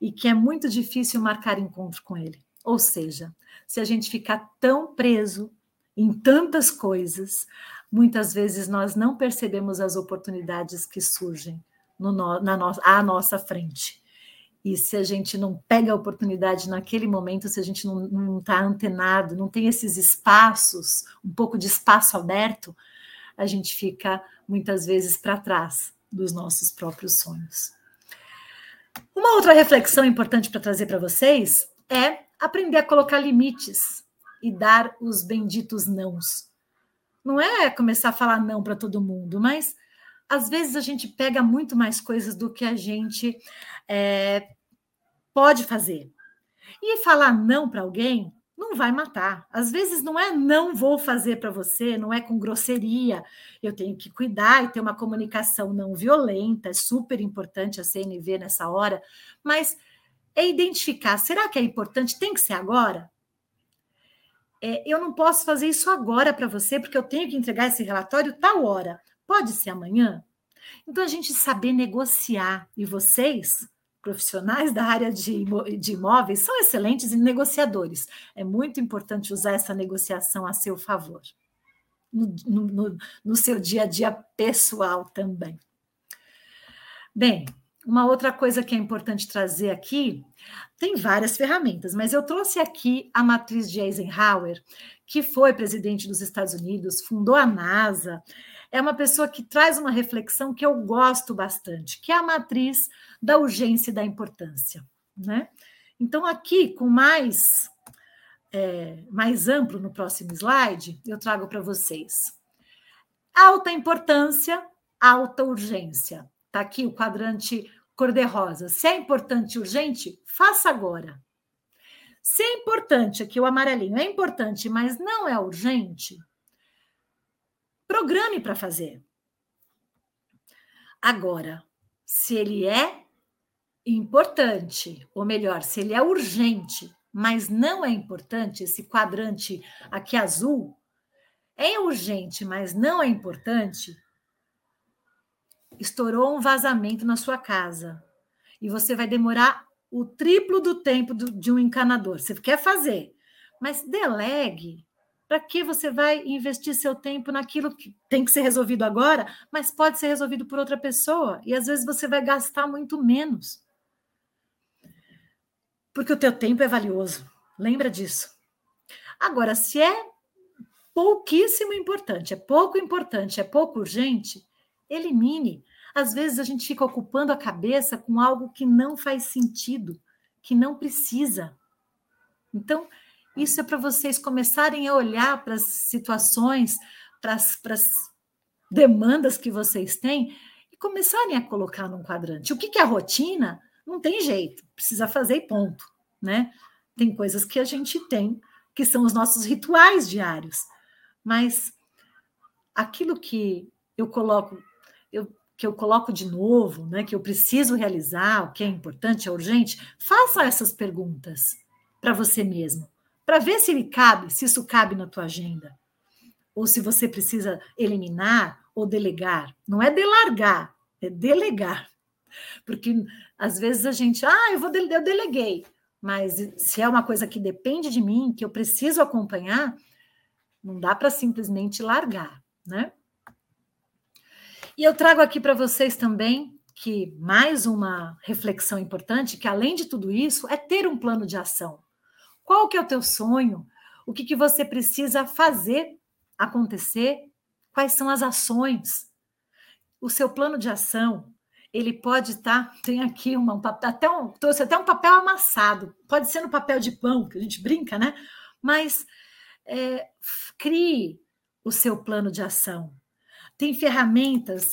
e que é muito difícil marcar encontro com ele. Ou seja, se a gente ficar tão preso em tantas coisas, muitas vezes nós não percebemos as oportunidades que surgem no, na no, à nossa frente. E se a gente não pega a oportunidade naquele momento, se a gente não está antenado, não tem esses espaços, um pouco de espaço aberto, a gente fica muitas vezes para trás dos nossos próprios sonhos. Uma outra reflexão importante para trazer para vocês é aprender a colocar limites e dar os benditos nãos. não é começar a falar não para todo mundo, mas às vezes a gente pega muito mais coisas do que a gente é, pode fazer. E falar não para alguém não vai matar. Às vezes não é não vou fazer para você, não é com grosseria. Eu tenho que cuidar e ter uma comunicação não violenta, é super importante a CNV nessa hora, mas é identificar, será que é importante? Tem que ser agora? É, eu não posso fazer isso agora para você, porque eu tenho que entregar esse relatório tal hora. Pode ser amanhã? Então, a gente saber negociar, e vocês profissionais da área de, de imóveis são excelentes negociadores. É muito importante usar essa negociação a seu favor, no, no, no seu dia a dia pessoal também. Bem, uma outra coisa que é importante trazer aqui, tem várias ferramentas, mas eu trouxe aqui a matriz de Eisenhower, que foi presidente dos Estados Unidos, fundou a NASA, é uma pessoa que traz uma reflexão que eu gosto bastante, que é a matriz da urgência e da importância. Né? Então, aqui, com mais, é, mais amplo no próximo slide, eu trago para vocês. Alta importância, alta urgência. Está aqui o quadrante cor-de-rosa. Se é importante e urgente, faça agora. Se é importante, aqui o amarelinho, é importante, mas não é urgente, programe para fazer. Agora, se ele é importante, ou melhor, se ele é urgente, mas não é importante, esse quadrante aqui azul, é urgente, mas não é importante, estourou um vazamento na sua casa e você vai demorar o triplo do tempo de um encanador. Você quer fazer, mas delegue para que você vai investir seu tempo naquilo que tem que ser resolvido agora, mas pode ser resolvido por outra pessoa? E às vezes você vai gastar muito menos. Porque o teu tempo é valioso. Lembra disso. Agora, se é pouquíssimo importante, é pouco importante, é pouco urgente, elimine. Às vezes a gente fica ocupando a cabeça com algo que não faz sentido, que não precisa. Então, isso é para vocês começarem a olhar para as situações, para as demandas que vocês têm e começarem a colocar num quadrante. O que, que é rotina? Não tem jeito, precisa fazer e ponto, né? Tem coisas que a gente tem, que são os nossos rituais diários, mas aquilo que eu coloco, eu, que eu coloco de novo, né, que eu preciso realizar, o que é importante, é urgente, faça essas perguntas para você mesmo para ver se ele cabe, se isso cabe na tua agenda. Ou se você precisa eliminar ou delegar. Não é delargar, é delegar. Porque às vezes a gente, ah, eu vou eu deleguei, mas se é uma coisa que depende de mim, que eu preciso acompanhar, não dá para simplesmente largar, né? E eu trago aqui para vocês também que mais uma reflexão importante, que além de tudo isso, é ter um plano de ação. Qual que é o teu sonho? O que, que você precisa fazer acontecer? Quais são as ações? O seu plano de ação, ele pode estar, tá, tem aqui uma, um até um, trouxe até um papel amassado, pode ser no papel de pão, que a gente brinca, né? Mas é, crie o seu plano de ação. Tem ferramentas,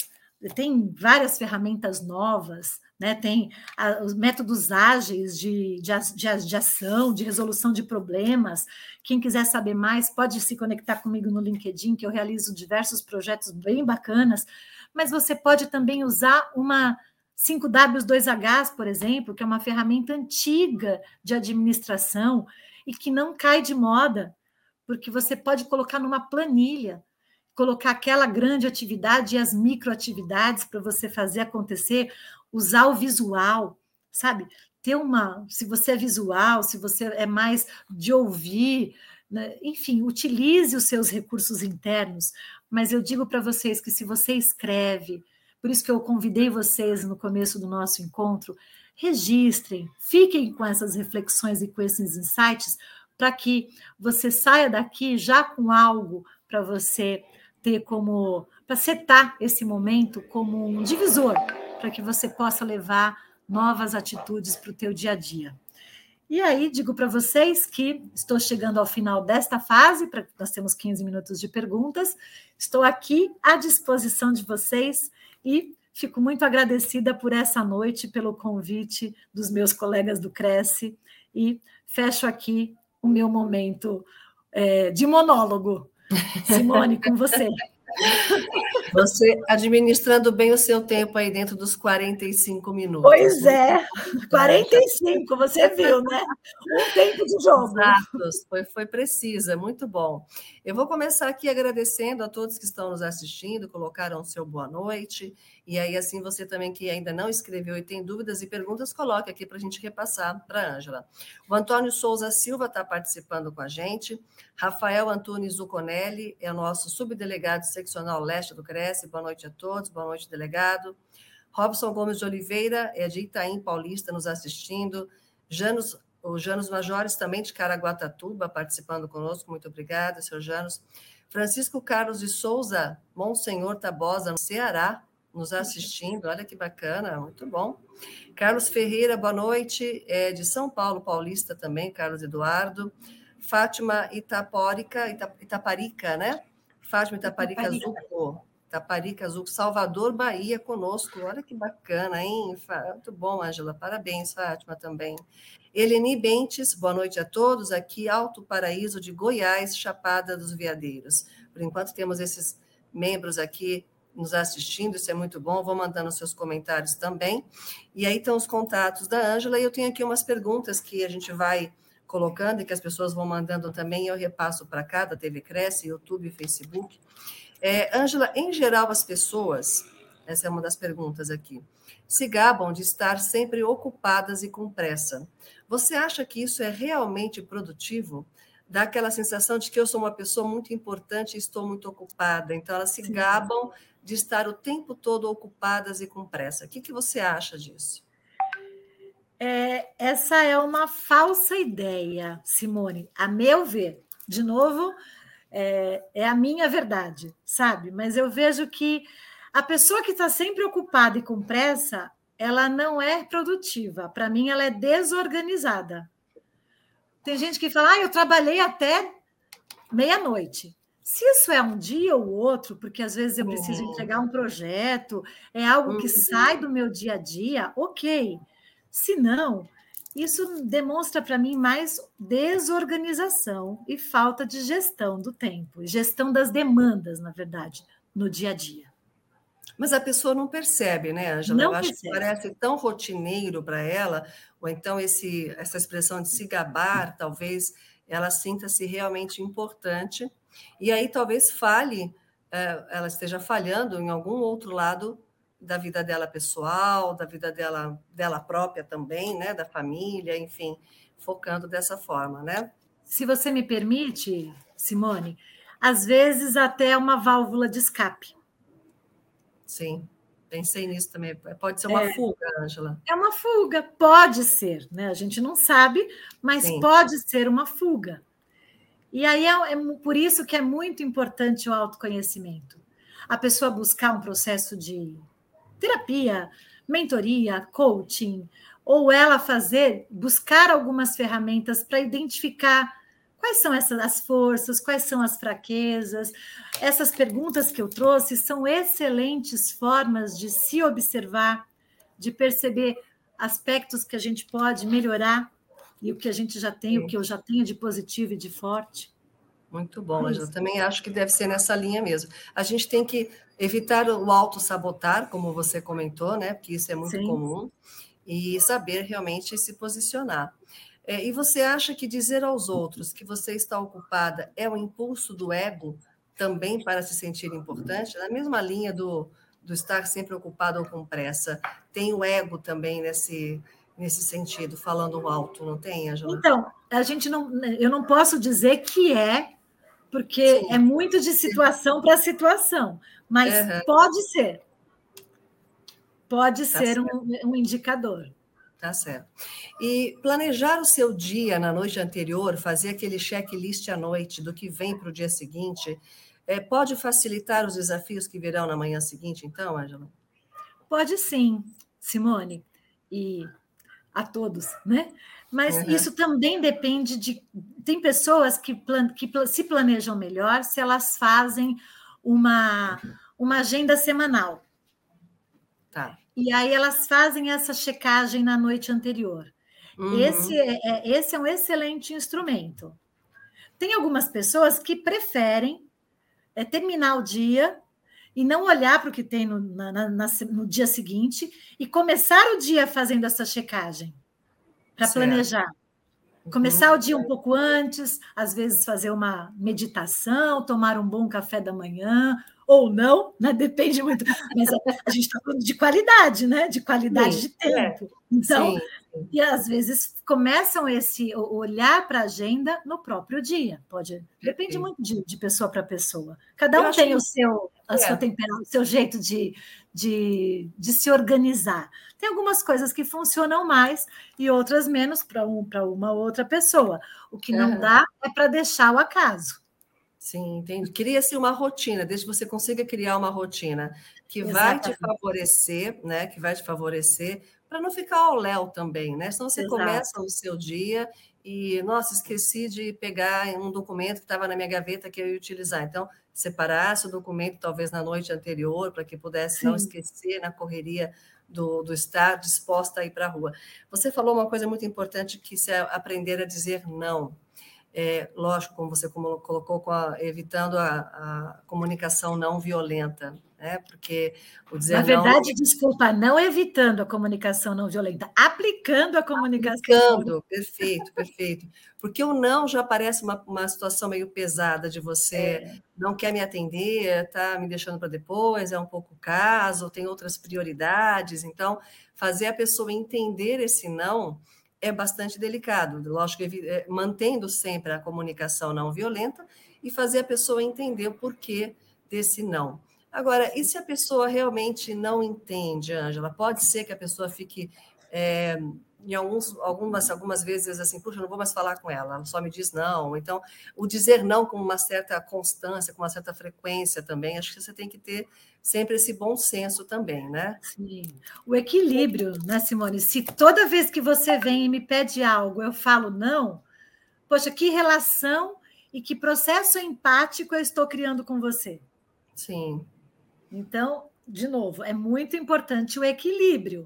tem várias ferramentas novas né? Tem a, os métodos ágeis de, de, de, de, ação, de resolução de problemas. Quem quiser saber mais, pode se conectar comigo no LinkedIn, que eu realizo diversos projetos bem bacanas. Mas você pode também usar uma 5W2H, por exemplo, que é uma ferramenta antiga de administração e que não cai de moda, porque você pode colocar numa planilha colocar aquela grande atividade e as microatividades para você fazer acontecer, usar o visual, sabe? Ter uma, se você é visual, se você é mais de ouvir, né? enfim, utilize os seus recursos internos. Mas eu digo para vocês que se você escreve, por isso que eu convidei vocês no começo do nosso encontro, registrem, fiquem com essas reflexões e com esses insights, para que você saia daqui já com algo para você ter como, para setar esse momento como um divisor para que você possa levar novas atitudes para o teu dia a dia. E aí digo para vocês que estou chegando ao final desta fase, para nós temos 15 minutos de perguntas. Estou aqui à disposição de vocês e fico muito agradecida por essa noite, pelo convite dos meus colegas do Cresce e fecho aqui o meu momento é, de monólogo. Simone, com você. Você administrando bem o seu tempo aí dentro dos 45 minutos. Pois né? é, 45, você viu, né? Um tempo de jogo. Exato, foi, foi precisa, muito bom. Eu vou começar aqui agradecendo a todos que estão nos assistindo, colocaram o seu boa noite. E aí, assim, você também que ainda não escreveu e tem dúvidas e perguntas, coloque aqui para a gente repassar para a Ângela. O Antônio Souza Silva está participando com a gente. Rafael Antunes Zuconelli é o nosso subdelegado seccional leste do Cresce. Boa noite a todos, boa noite, delegado. Robson Gomes de Oliveira é de Itaim Paulista nos assistindo. Janos, o Janos Majores também de Caraguatatuba participando conosco. Muito obrigada, senhor Janos. Francisco Carlos de Souza, Monsenhor Tabosa, no Ceará, nos assistindo. Olha que bacana, muito bom. Carlos Ferreira, boa noite. É de São Paulo, paulista também, Carlos Eduardo. Fátima Itapórica, Itaparica, né? Fátima Itaparica Zuco. Itaparica Zuco, Salvador, Bahia, conosco. Olha que bacana, hein? Muito bom, Ângela. Parabéns, Fátima, também. Eleni Bentes, boa noite a todos. Aqui, Alto Paraíso de Goiás, Chapada dos Veadeiros. Por enquanto, temos esses membros aqui nos assistindo, isso é muito bom. Vou mandando seus comentários também. E aí estão os contatos da Ângela, e eu tenho aqui umas perguntas que a gente vai colocando e que as pessoas vão mandando também, eu repasso para cá, da TV Cresce, YouTube, Facebook. É, Ângela, em geral, as pessoas, essa é uma das perguntas aqui, se gabam de estar sempre ocupadas e com pressa. Você acha que isso é realmente produtivo? Dá aquela sensação de que eu sou uma pessoa muito importante e estou muito ocupada. Então, elas se Sim. gabam de estar o tempo todo ocupadas e com pressa. O que, que você acha disso? É, essa é uma falsa ideia, Simone. A meu ver, de novo, é, é a minha verdade, sabe? Mas eu vejo que a pessoa que está sempre ocupada e com pressa, ela não é produtiva. Para mim, ela é desorganizada. Tem gente que fala, ah, eu trabalhei até meia-noite. Se isso é um dia ou outro, porque às vezes eu preciso uhum. entregar um projeto, é algo que uhum. sai do meu dia a dia, ok. Se não, isso demonstra para mim mais desorganização e falta de gestão do tempo, gestão das demandas, na verdade, no dia a dia. Mas a pessoa não percebe, né, Angela? Não Eu acho percebe. que parece tão rotineiro para ela, ou então esse, essa expressão de se gabar, talvez ela sinta-se realmente importante e aí talvez falhe, é, ela esteja falhando em algum outro lado da vida dela pessoal, da vida dela, dela própria também, né, da família, enfim, focando dessa forma, né? Se você me permite, Simone, às vezes até uma válvula de escape. Sim, pensei nisso também. Pode ser uma é, fuga, Angela. É uma fuga, pode ser, né? A gente não sabe, mas Sim. pode ser uma fuga. E aí é, é por isso que é muito importante o autoconhecimento. A pessoa buscar um processo de terapia, mentoria, coaching, ou ela fazer, buscar algumas ferramentas para identificar quais são essas as forças, quais são as fraquezas. Essas perguntas que eu trouxe são excelentes formas de se observar, de perceber aspectos que a gente pode melhorar e o que a gente já tem, Sim. o que eu já tenho de positivo e de forte. Muito bom, mas eu também acho que deve ser nessa linha mesmo. A gente tem que evitar o auto-sabotar, como você comentou, né? Porque isso é muito Sim. comum, e saber realmente se posicionar. É, e você acha que dizer aos outros que você está ocupada é o impulso do ego também para se sentir importante? Na mesma linha do, do estar sempre ocupado ou com pressa, tem o ego também nesse nesse sentido, falando alto, não tem, Angela? Então, a gente não, eu não posso dizer que é, porque Sim. é muito de situação para situação, mas uhum. pode ser. Pode tá ser um, um, indicador. Tá certo. E planejar o seu dia na noite anterior, fazer aquele checklist à noite do que vem para o dia seguinte, é, pode facilitar os desafios que virão na manhã seguinte, então, Angela? Pode sim, Simone. E a todos, né? Mas uhum. isso também depende de. Tem pessoas que, plan, que se planejam melhor se elas fazem uma, uma agenda semanal. Tá. E aí elas fazem essa checagem na noite anterior. Uhum. Esse, é, é, esse é um excelente instrumento. Tem algumas pessoas que preferem é, terminar o dia e não olhar para o que tem no, na, na, no dia seguinte e começar o dia fazendo essa checagem para planejar. Começar uhum. o dia um pouco antes, às vezes fazer uma meditação, tomar um bom café da manhã, ou não, né? Depende muito. Mas a, gente está falando de qualidade, né? De qualidade Sim, de tempo. É. Então, Sim. e às vezes começam esse olhar para a agenda no próprio dia. Pode, depende Sim. muito de, de pessoa para pessoa. Cada um tem que... o seu, a é. sua o seu jeito de, de, de se organizar. Tem algumas coisas que funcionam mais e outras menos para um, para uma outra pessoa. O que não dá é para deixar o acaso. Sim, entendi. Cria-se uma rotina, desde que você consiga criar uma rotina que Exatamente. vai te favorecer, né? Que vai te favorecer para não ficar ao léu também, né? Senão você Exato. começa o seu dia e, nossa, esqueci de pegar um documento que estava na minha gaveta que eu ia utilizar. Então, separasse o documento talvez na noite anterior para que pudesse Sim. não esquecer na correria do, do estar disposta a ir para a rua. Você falou uma coisa muito importante que é aprender a dizer não é, lógico, como você colocou, a, evitando a, a, comunicação não violenta, né? Porque o dizer Na verdade, não... desculpa, não evitando a comunicação não violenta, aplicando a comunicação. Aplicando, perfeito, perfeito. Porque o não já parece uma, uma situação meio pesada de você é. não quer me atender, tá me deixando para depois, é um pouco caso, tem outras prioridades. Então, fazer a pessoa entender esse não é bastante delicado. Lógico, é, mantendo sempre a comunicação não violenta e fazer a pessoa entender o porquê desse não. Agora, e se a pessoa realmente não entende, Ângela? Pode ser que a pessoa fique é, em alguns, algumas, algumas vezes assim, puxa, não vou mais falar com ela, ela só me diz não. Então, o dizer não com uma certa constância, com uma certa frequência também, acho que você tem que ter sempre esse bom senso também, né? Sim. O equilíbrio, né, Simone? Se toda vez que você vem e me pede algo, eu falo não, poxa, que relação e que processo empático eu estou criando com você. Sim. Então, de novo, é muito importante o equilíbrio.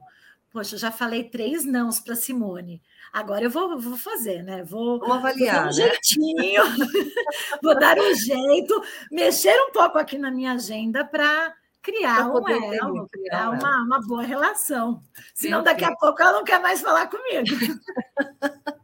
Poxa, já falei três nãos para Simone. Agora eu vou, vou fazer, né? Vou, Vamos avaliar, vou dar um né? jeitinho, vou dar um jeito, mexer um pouco aqui na minha agenda para criar, um elo, criar uma, uma boa relação. Senão, daqui a pouco ela não quer mais falar comigo.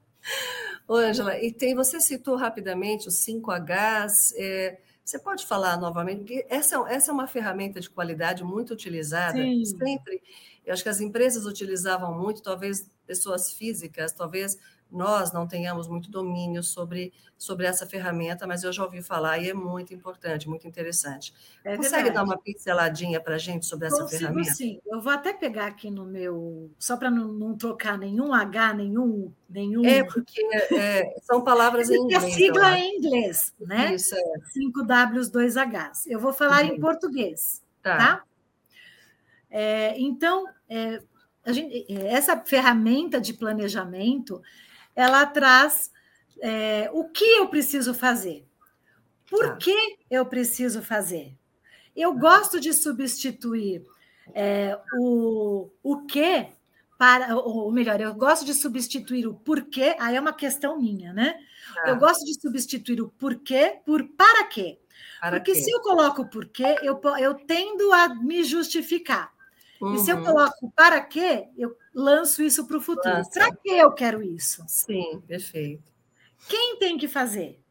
Ângela, e tem, você citou rapidamente os 5Hs. É, você pode falar novamente, porque essa, essa é uma ferramenta de qualidade muito utilizada, Sim. sempre. Eu acho que as empresas utilizavam muito, talvez pessoas físicas, talvez nós não tenhamos muito domínio sobre, sobre essa ferramenta, mas eu já ouvi falar e é muito importante, muito interessante. É Consegue dar uma pinceladinha para a gente sobre essa Consigo, ferramenta? Sim, eu vou até pegar aqui no meu, só para não, não, trocar nenhum H, nenhum. nenhum... É, porque é, são palavras em inglês. A sigla é em inglês, né? Isso, é. 5 Ws, 2 Hs. Eu vou falar uhum. em português, tá? tá? É, então, é, gente, essa ferramenta de planejamento ela traz é, o que eu preciso fazer. Por tá. que eu preciso fazer? Eu gosto de substituir é, o, o que para, ou melhor, eu gosto de substituir o porquê, aí é uma questão minha, né? Tá. Eu gosto de substituir o porquê por para quê. Para Porque quê? se eu coloco porquê, eu, eu tendo a me justificar. Uhum. E se eu uhum. coloco para quê, eu lanço isso para o futuro. Para que eu quero isso? Sim, perfeito. Quem tem que fazer?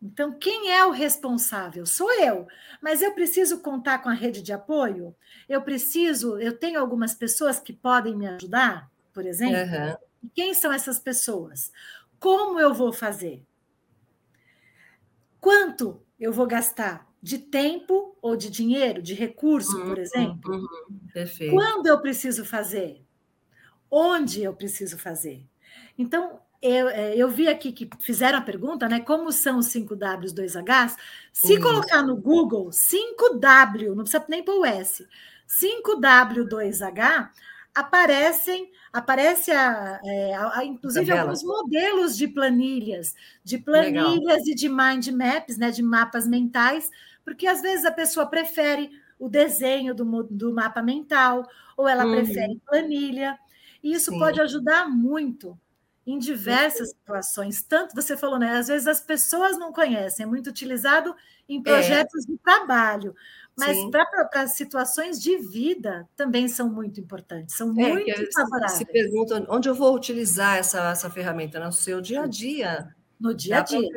Então, quem é o responsável? Sou eu. Mas eu preciso contar com a rede de apoio? Eu preciso, eu tenho algumas pessoas que podem me ajudar, por exemplo. Uhum. Quem são essas pessoas? Como eu vou fazer? Quanto eu vou gastar? De tempo ou de dinheiro, de recurso, por uhum, exemplo? Uhum, perfeito. Quando eu preciso fazer? Onde eu preciso fazer? Então, eu, é, eu vi aqui que fizeram a pergunta, né? Como são os 5Ws, 2Hs? Se uhum. colocar no Google 5W, não precisa nem pôr o S, 5W, 2H, aparecem, aparece a, é, a, inclusive Tabela. alguns modelos de planilhas, de planilhas Legal. e de mind maps, né, de mapas mentais, porque às vezes a pessoa prefere o desenho do, do mapa mental, ou ela uhum. prefere planilha, e isso Sim. pode ajudar muito em diversas Sim. situações. Tanto você falou, né? Às vezes as pessoas não conhecem, é muito utilizado em é. projetos é. de trabalho. Mas para situações de vida também são muito importantes, são é, muito favoráveis. Se perguntam onde eu vou utilizar essa, essa ferramenta no seu dia a dia. No dia a dia.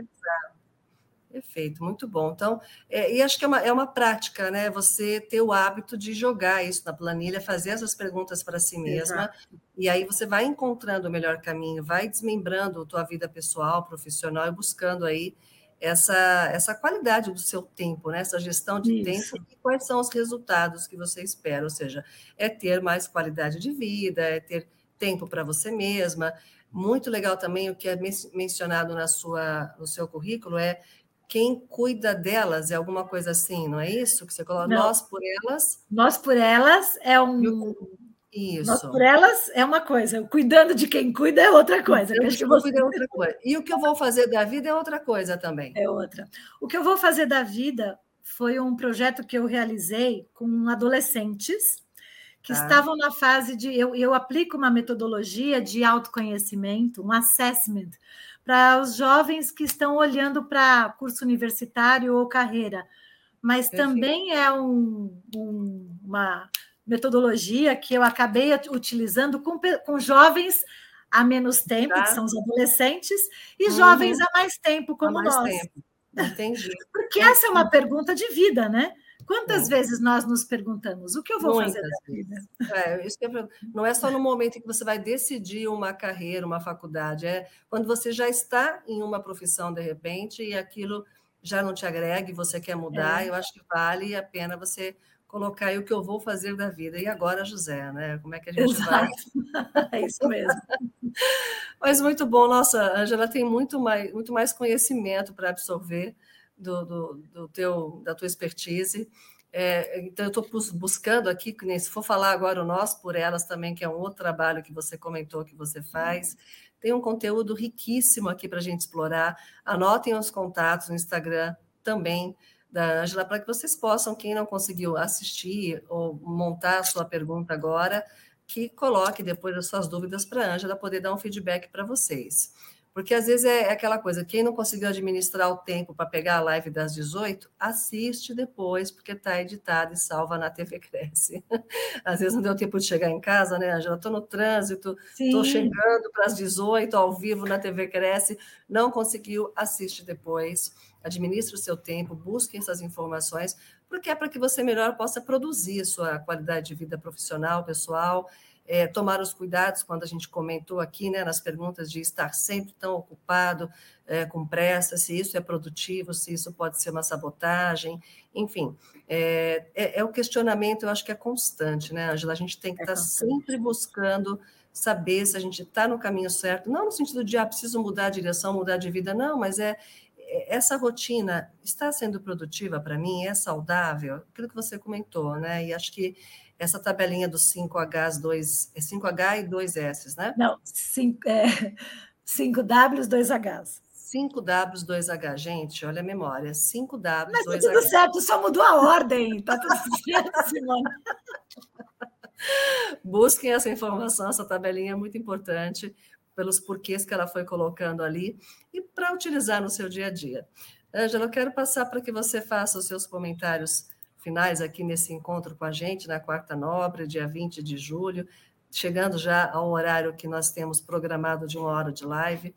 Perfeito, muito bom. Então, é, e acho que é uma, é uma prática, né? Você ter o hábito de jogar isso na planilha, fazer essas perguntas para si mesma, Exato. e aí você vai encontrando o melhor caminho, vai desmembrando a tua vida pessoal, profissional e buscando aí essa, essa qualidade do seu tempo, né? essa gestão de Isso. tempo e quais são os resultados que você espera, ou seja, é ter mais qualidade de vida, é ter tempo para você mesma. Muito legal também o que é mencionado na sua, no seu currículo é quem cuida delas, é alguma coisa assim, não é isso que você coloca? Não. Nós por elas. Nós por elas é um. Isso. Nós por elas é uma coisa, cuidando de quem cuida é outra coisa. Que acho que você... é outra coisa. E o que eu vou fazer da vida é outra coisa também. É outra. O que eu vou fazer da vida foi um projeto que eu realizei com adolescentes que tá. estavam na fase de. Eu, eu aplico uma metodologia de autoconhecimento, um assessment, para os jovens que estão olhando para curso universitário ou carreira, mas Perfeito. também é um, um, uma metodologia que eu acabei utilizando com, com jovens há menos tempo, tá. que são os adolescentes, e uhum. jovens há mais tempo, como mais nós. Tempo. Entendi. Porque essa é uma pergunta de vida, né? Quantas é. vezes nós nos perguntamos o que eu vou Muitas fazer da vida? É, isso é, não é só no momento em que você vai decidir uma carreira, uma faculdade, é quando você já está em uma profissão de repente e aquilo já não te agrega e você quer mudar, é. eu acho que vale a pena você colocar aí o que eu vou fazer da vida. E agora, José, né? Como é que a gente Exato. vai? É isso mesmo. Mas muito bom, nossa, a Angela tem muito mais, muito mais conhecimento para absorver do, do, do, teu, da tua expertise. É, então, eu estou buscando aqui, se for falar agora o Nós por Elas também, que é um outro trabalho que você comentou que você faz, tem um conteúdo riquíssimo aqui para a gente explorar. Anotem os contatos no Instagram também da Ângela, para que vocês possam, quem não conseguiu assistir ou montar a sua pergunta agora, que coloque depois as suas dúvidas para a Ângela poder dar um feedback para vocês. Porque às vezes é aquela coisa, quem não conseguiu administrar o tempo para pegar a live das 18, assiste depois, porque está editado e salva na TV Cresce. Às vezes não deu tempo de chegar em casa, né, Angela? Estou no trânsito, estou chegando para as 18 ao vivo na TV Cresce, não conseguiu, assiste depois, administre o seu tempo, busque essas informações, porque é para que você melhor possa produzir sua qualidade de vida profissional, pessoal, é, tomar os cuidados, quando a gente comentou aqui né, nas perguntas, de estar sempre tão ocupado, é, com pressa, se isso é produtivo, se isso pode ser uma sabotagem, enfim, é, é, é o questionamento, eu acho que é constante, né, Angela? A gente tem que é estar sempre buscando saber se a gente está no caminho certo, não no sentido de, ah, preciso mudar a direção, mudar de vida, não, mas é, é essa rotina está sendo produtiva para mim, é saudável, aquilo que você comentou, né? E acho que essa tabelinha dos 5Hs, 2, é 5H e 2S, né? Não, 5, é, 5Ws, 2Hs. 5W, 2H, gente, olha a memória. 5W, Mas 2H. Mas tá tudo certo, só mudou a ordem. Tá tudo certo, Simone. Busquem essa informação, essa tabelinha é muito importante, pelos porquês que ela foi colocando ali e para utilizar no seu dia a dia. Ângela, eu quero passar para que você faça os seus comentários finais aqui nesse encontro com a gente, na Quarta Nobre, dia 20 de julho, chegando já ao horário que nós temos programado de uma hora de live.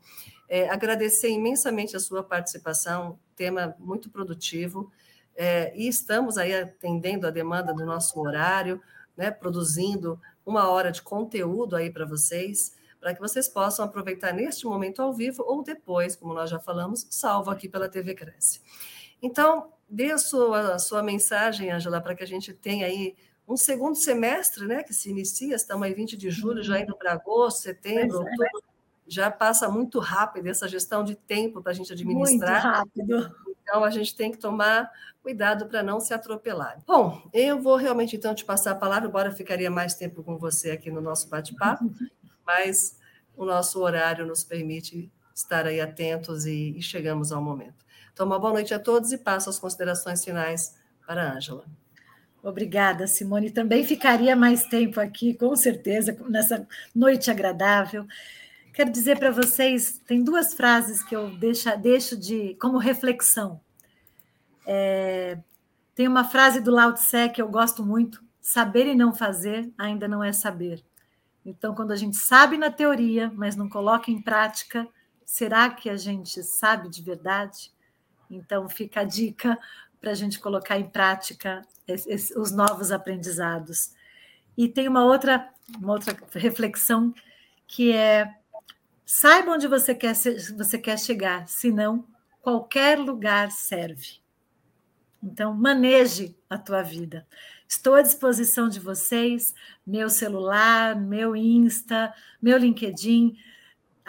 É, agradecer imensamente a sua participação, tema muito produtivo, é, e estamos aí atendendo a demanda do nosso horário, né, produzindo uma hora de conteúdo aí para vocês, para que vocês possam aproveitar neste momento ao vivo ou depois, como nós já falamos, salvo aqui pela TV Cresce. Então, dê a sua, a sua mensagem, Angela, para que a gente tenha aí um segundo semestre, né, que se inicia, estamos aí 20 de julho, já indo para agosto, setembro, é. outubro, já passa muito rápido essa gestão de tempo para a gente administrar. Muito rápido. Então, a gente tem que tomar cuidado para não se atropelar. Bom, eu vou realmente então te passar a palavra, embora eu ficaria mais tempo com você aqui no nosso bate-papo, mas o nosso horário nos permite estar aí atentos e, e chegamos ao momento. Então, uma boa noite a todos e passo as considerações finais para a Ângela. Obrigada, Simone. Também ficaria mais tempo aqui, com certeza, nessa noite agradável. Quero dizer para vocês, tem duas frases que eu deixo, deixo de como reflexão. É, tem uma frase do Lao Tse que eu gosto muito: saber e não fazer ainda não é saber. Então, quando a gente sabe na teoria, mas não coloca em prática, será que a gente sabe de verdade? Então, fica a dica para a gente colocar em prática os novos aprendizados. E tem uma outra, uma outra reflexão que é saiba onde você quer, você quer chegar, senão qualquer lugar serve. Então, maneje a tua vida. Estou à disposição de vocês, meu celular, meu Insta, meu LinkedIn.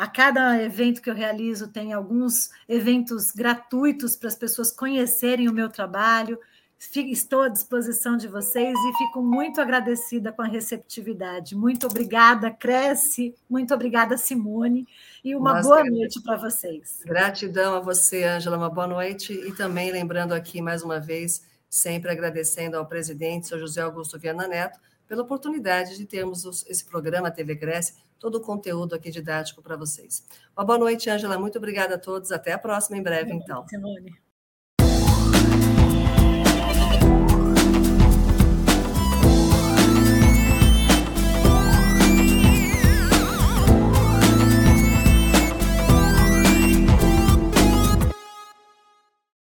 A cada evento que eu realizo, tem alguns eventos gratuitos para as pessoas conhecerem o meu trabalho. Estou à disposição de vocês e fico muito agradecida com a receptividade. Muito obrigada, Cresce. Muito obrigada, Simone. E uma Nossa, boa noite para vocês. Gratidão a você, Ângela. Uma boa noite. E também lembrando aqui, mais uma vez, sempre agradecendo ao presidente, seu José Augusto Viana Neto, pela oportunidade de termos esse programa TV Cresce, todo o conteúdo aqui didático para vocês. Uma boa noite, Ângela. Muito obrigada a todos. Até a próxima, em breve, então. Simone.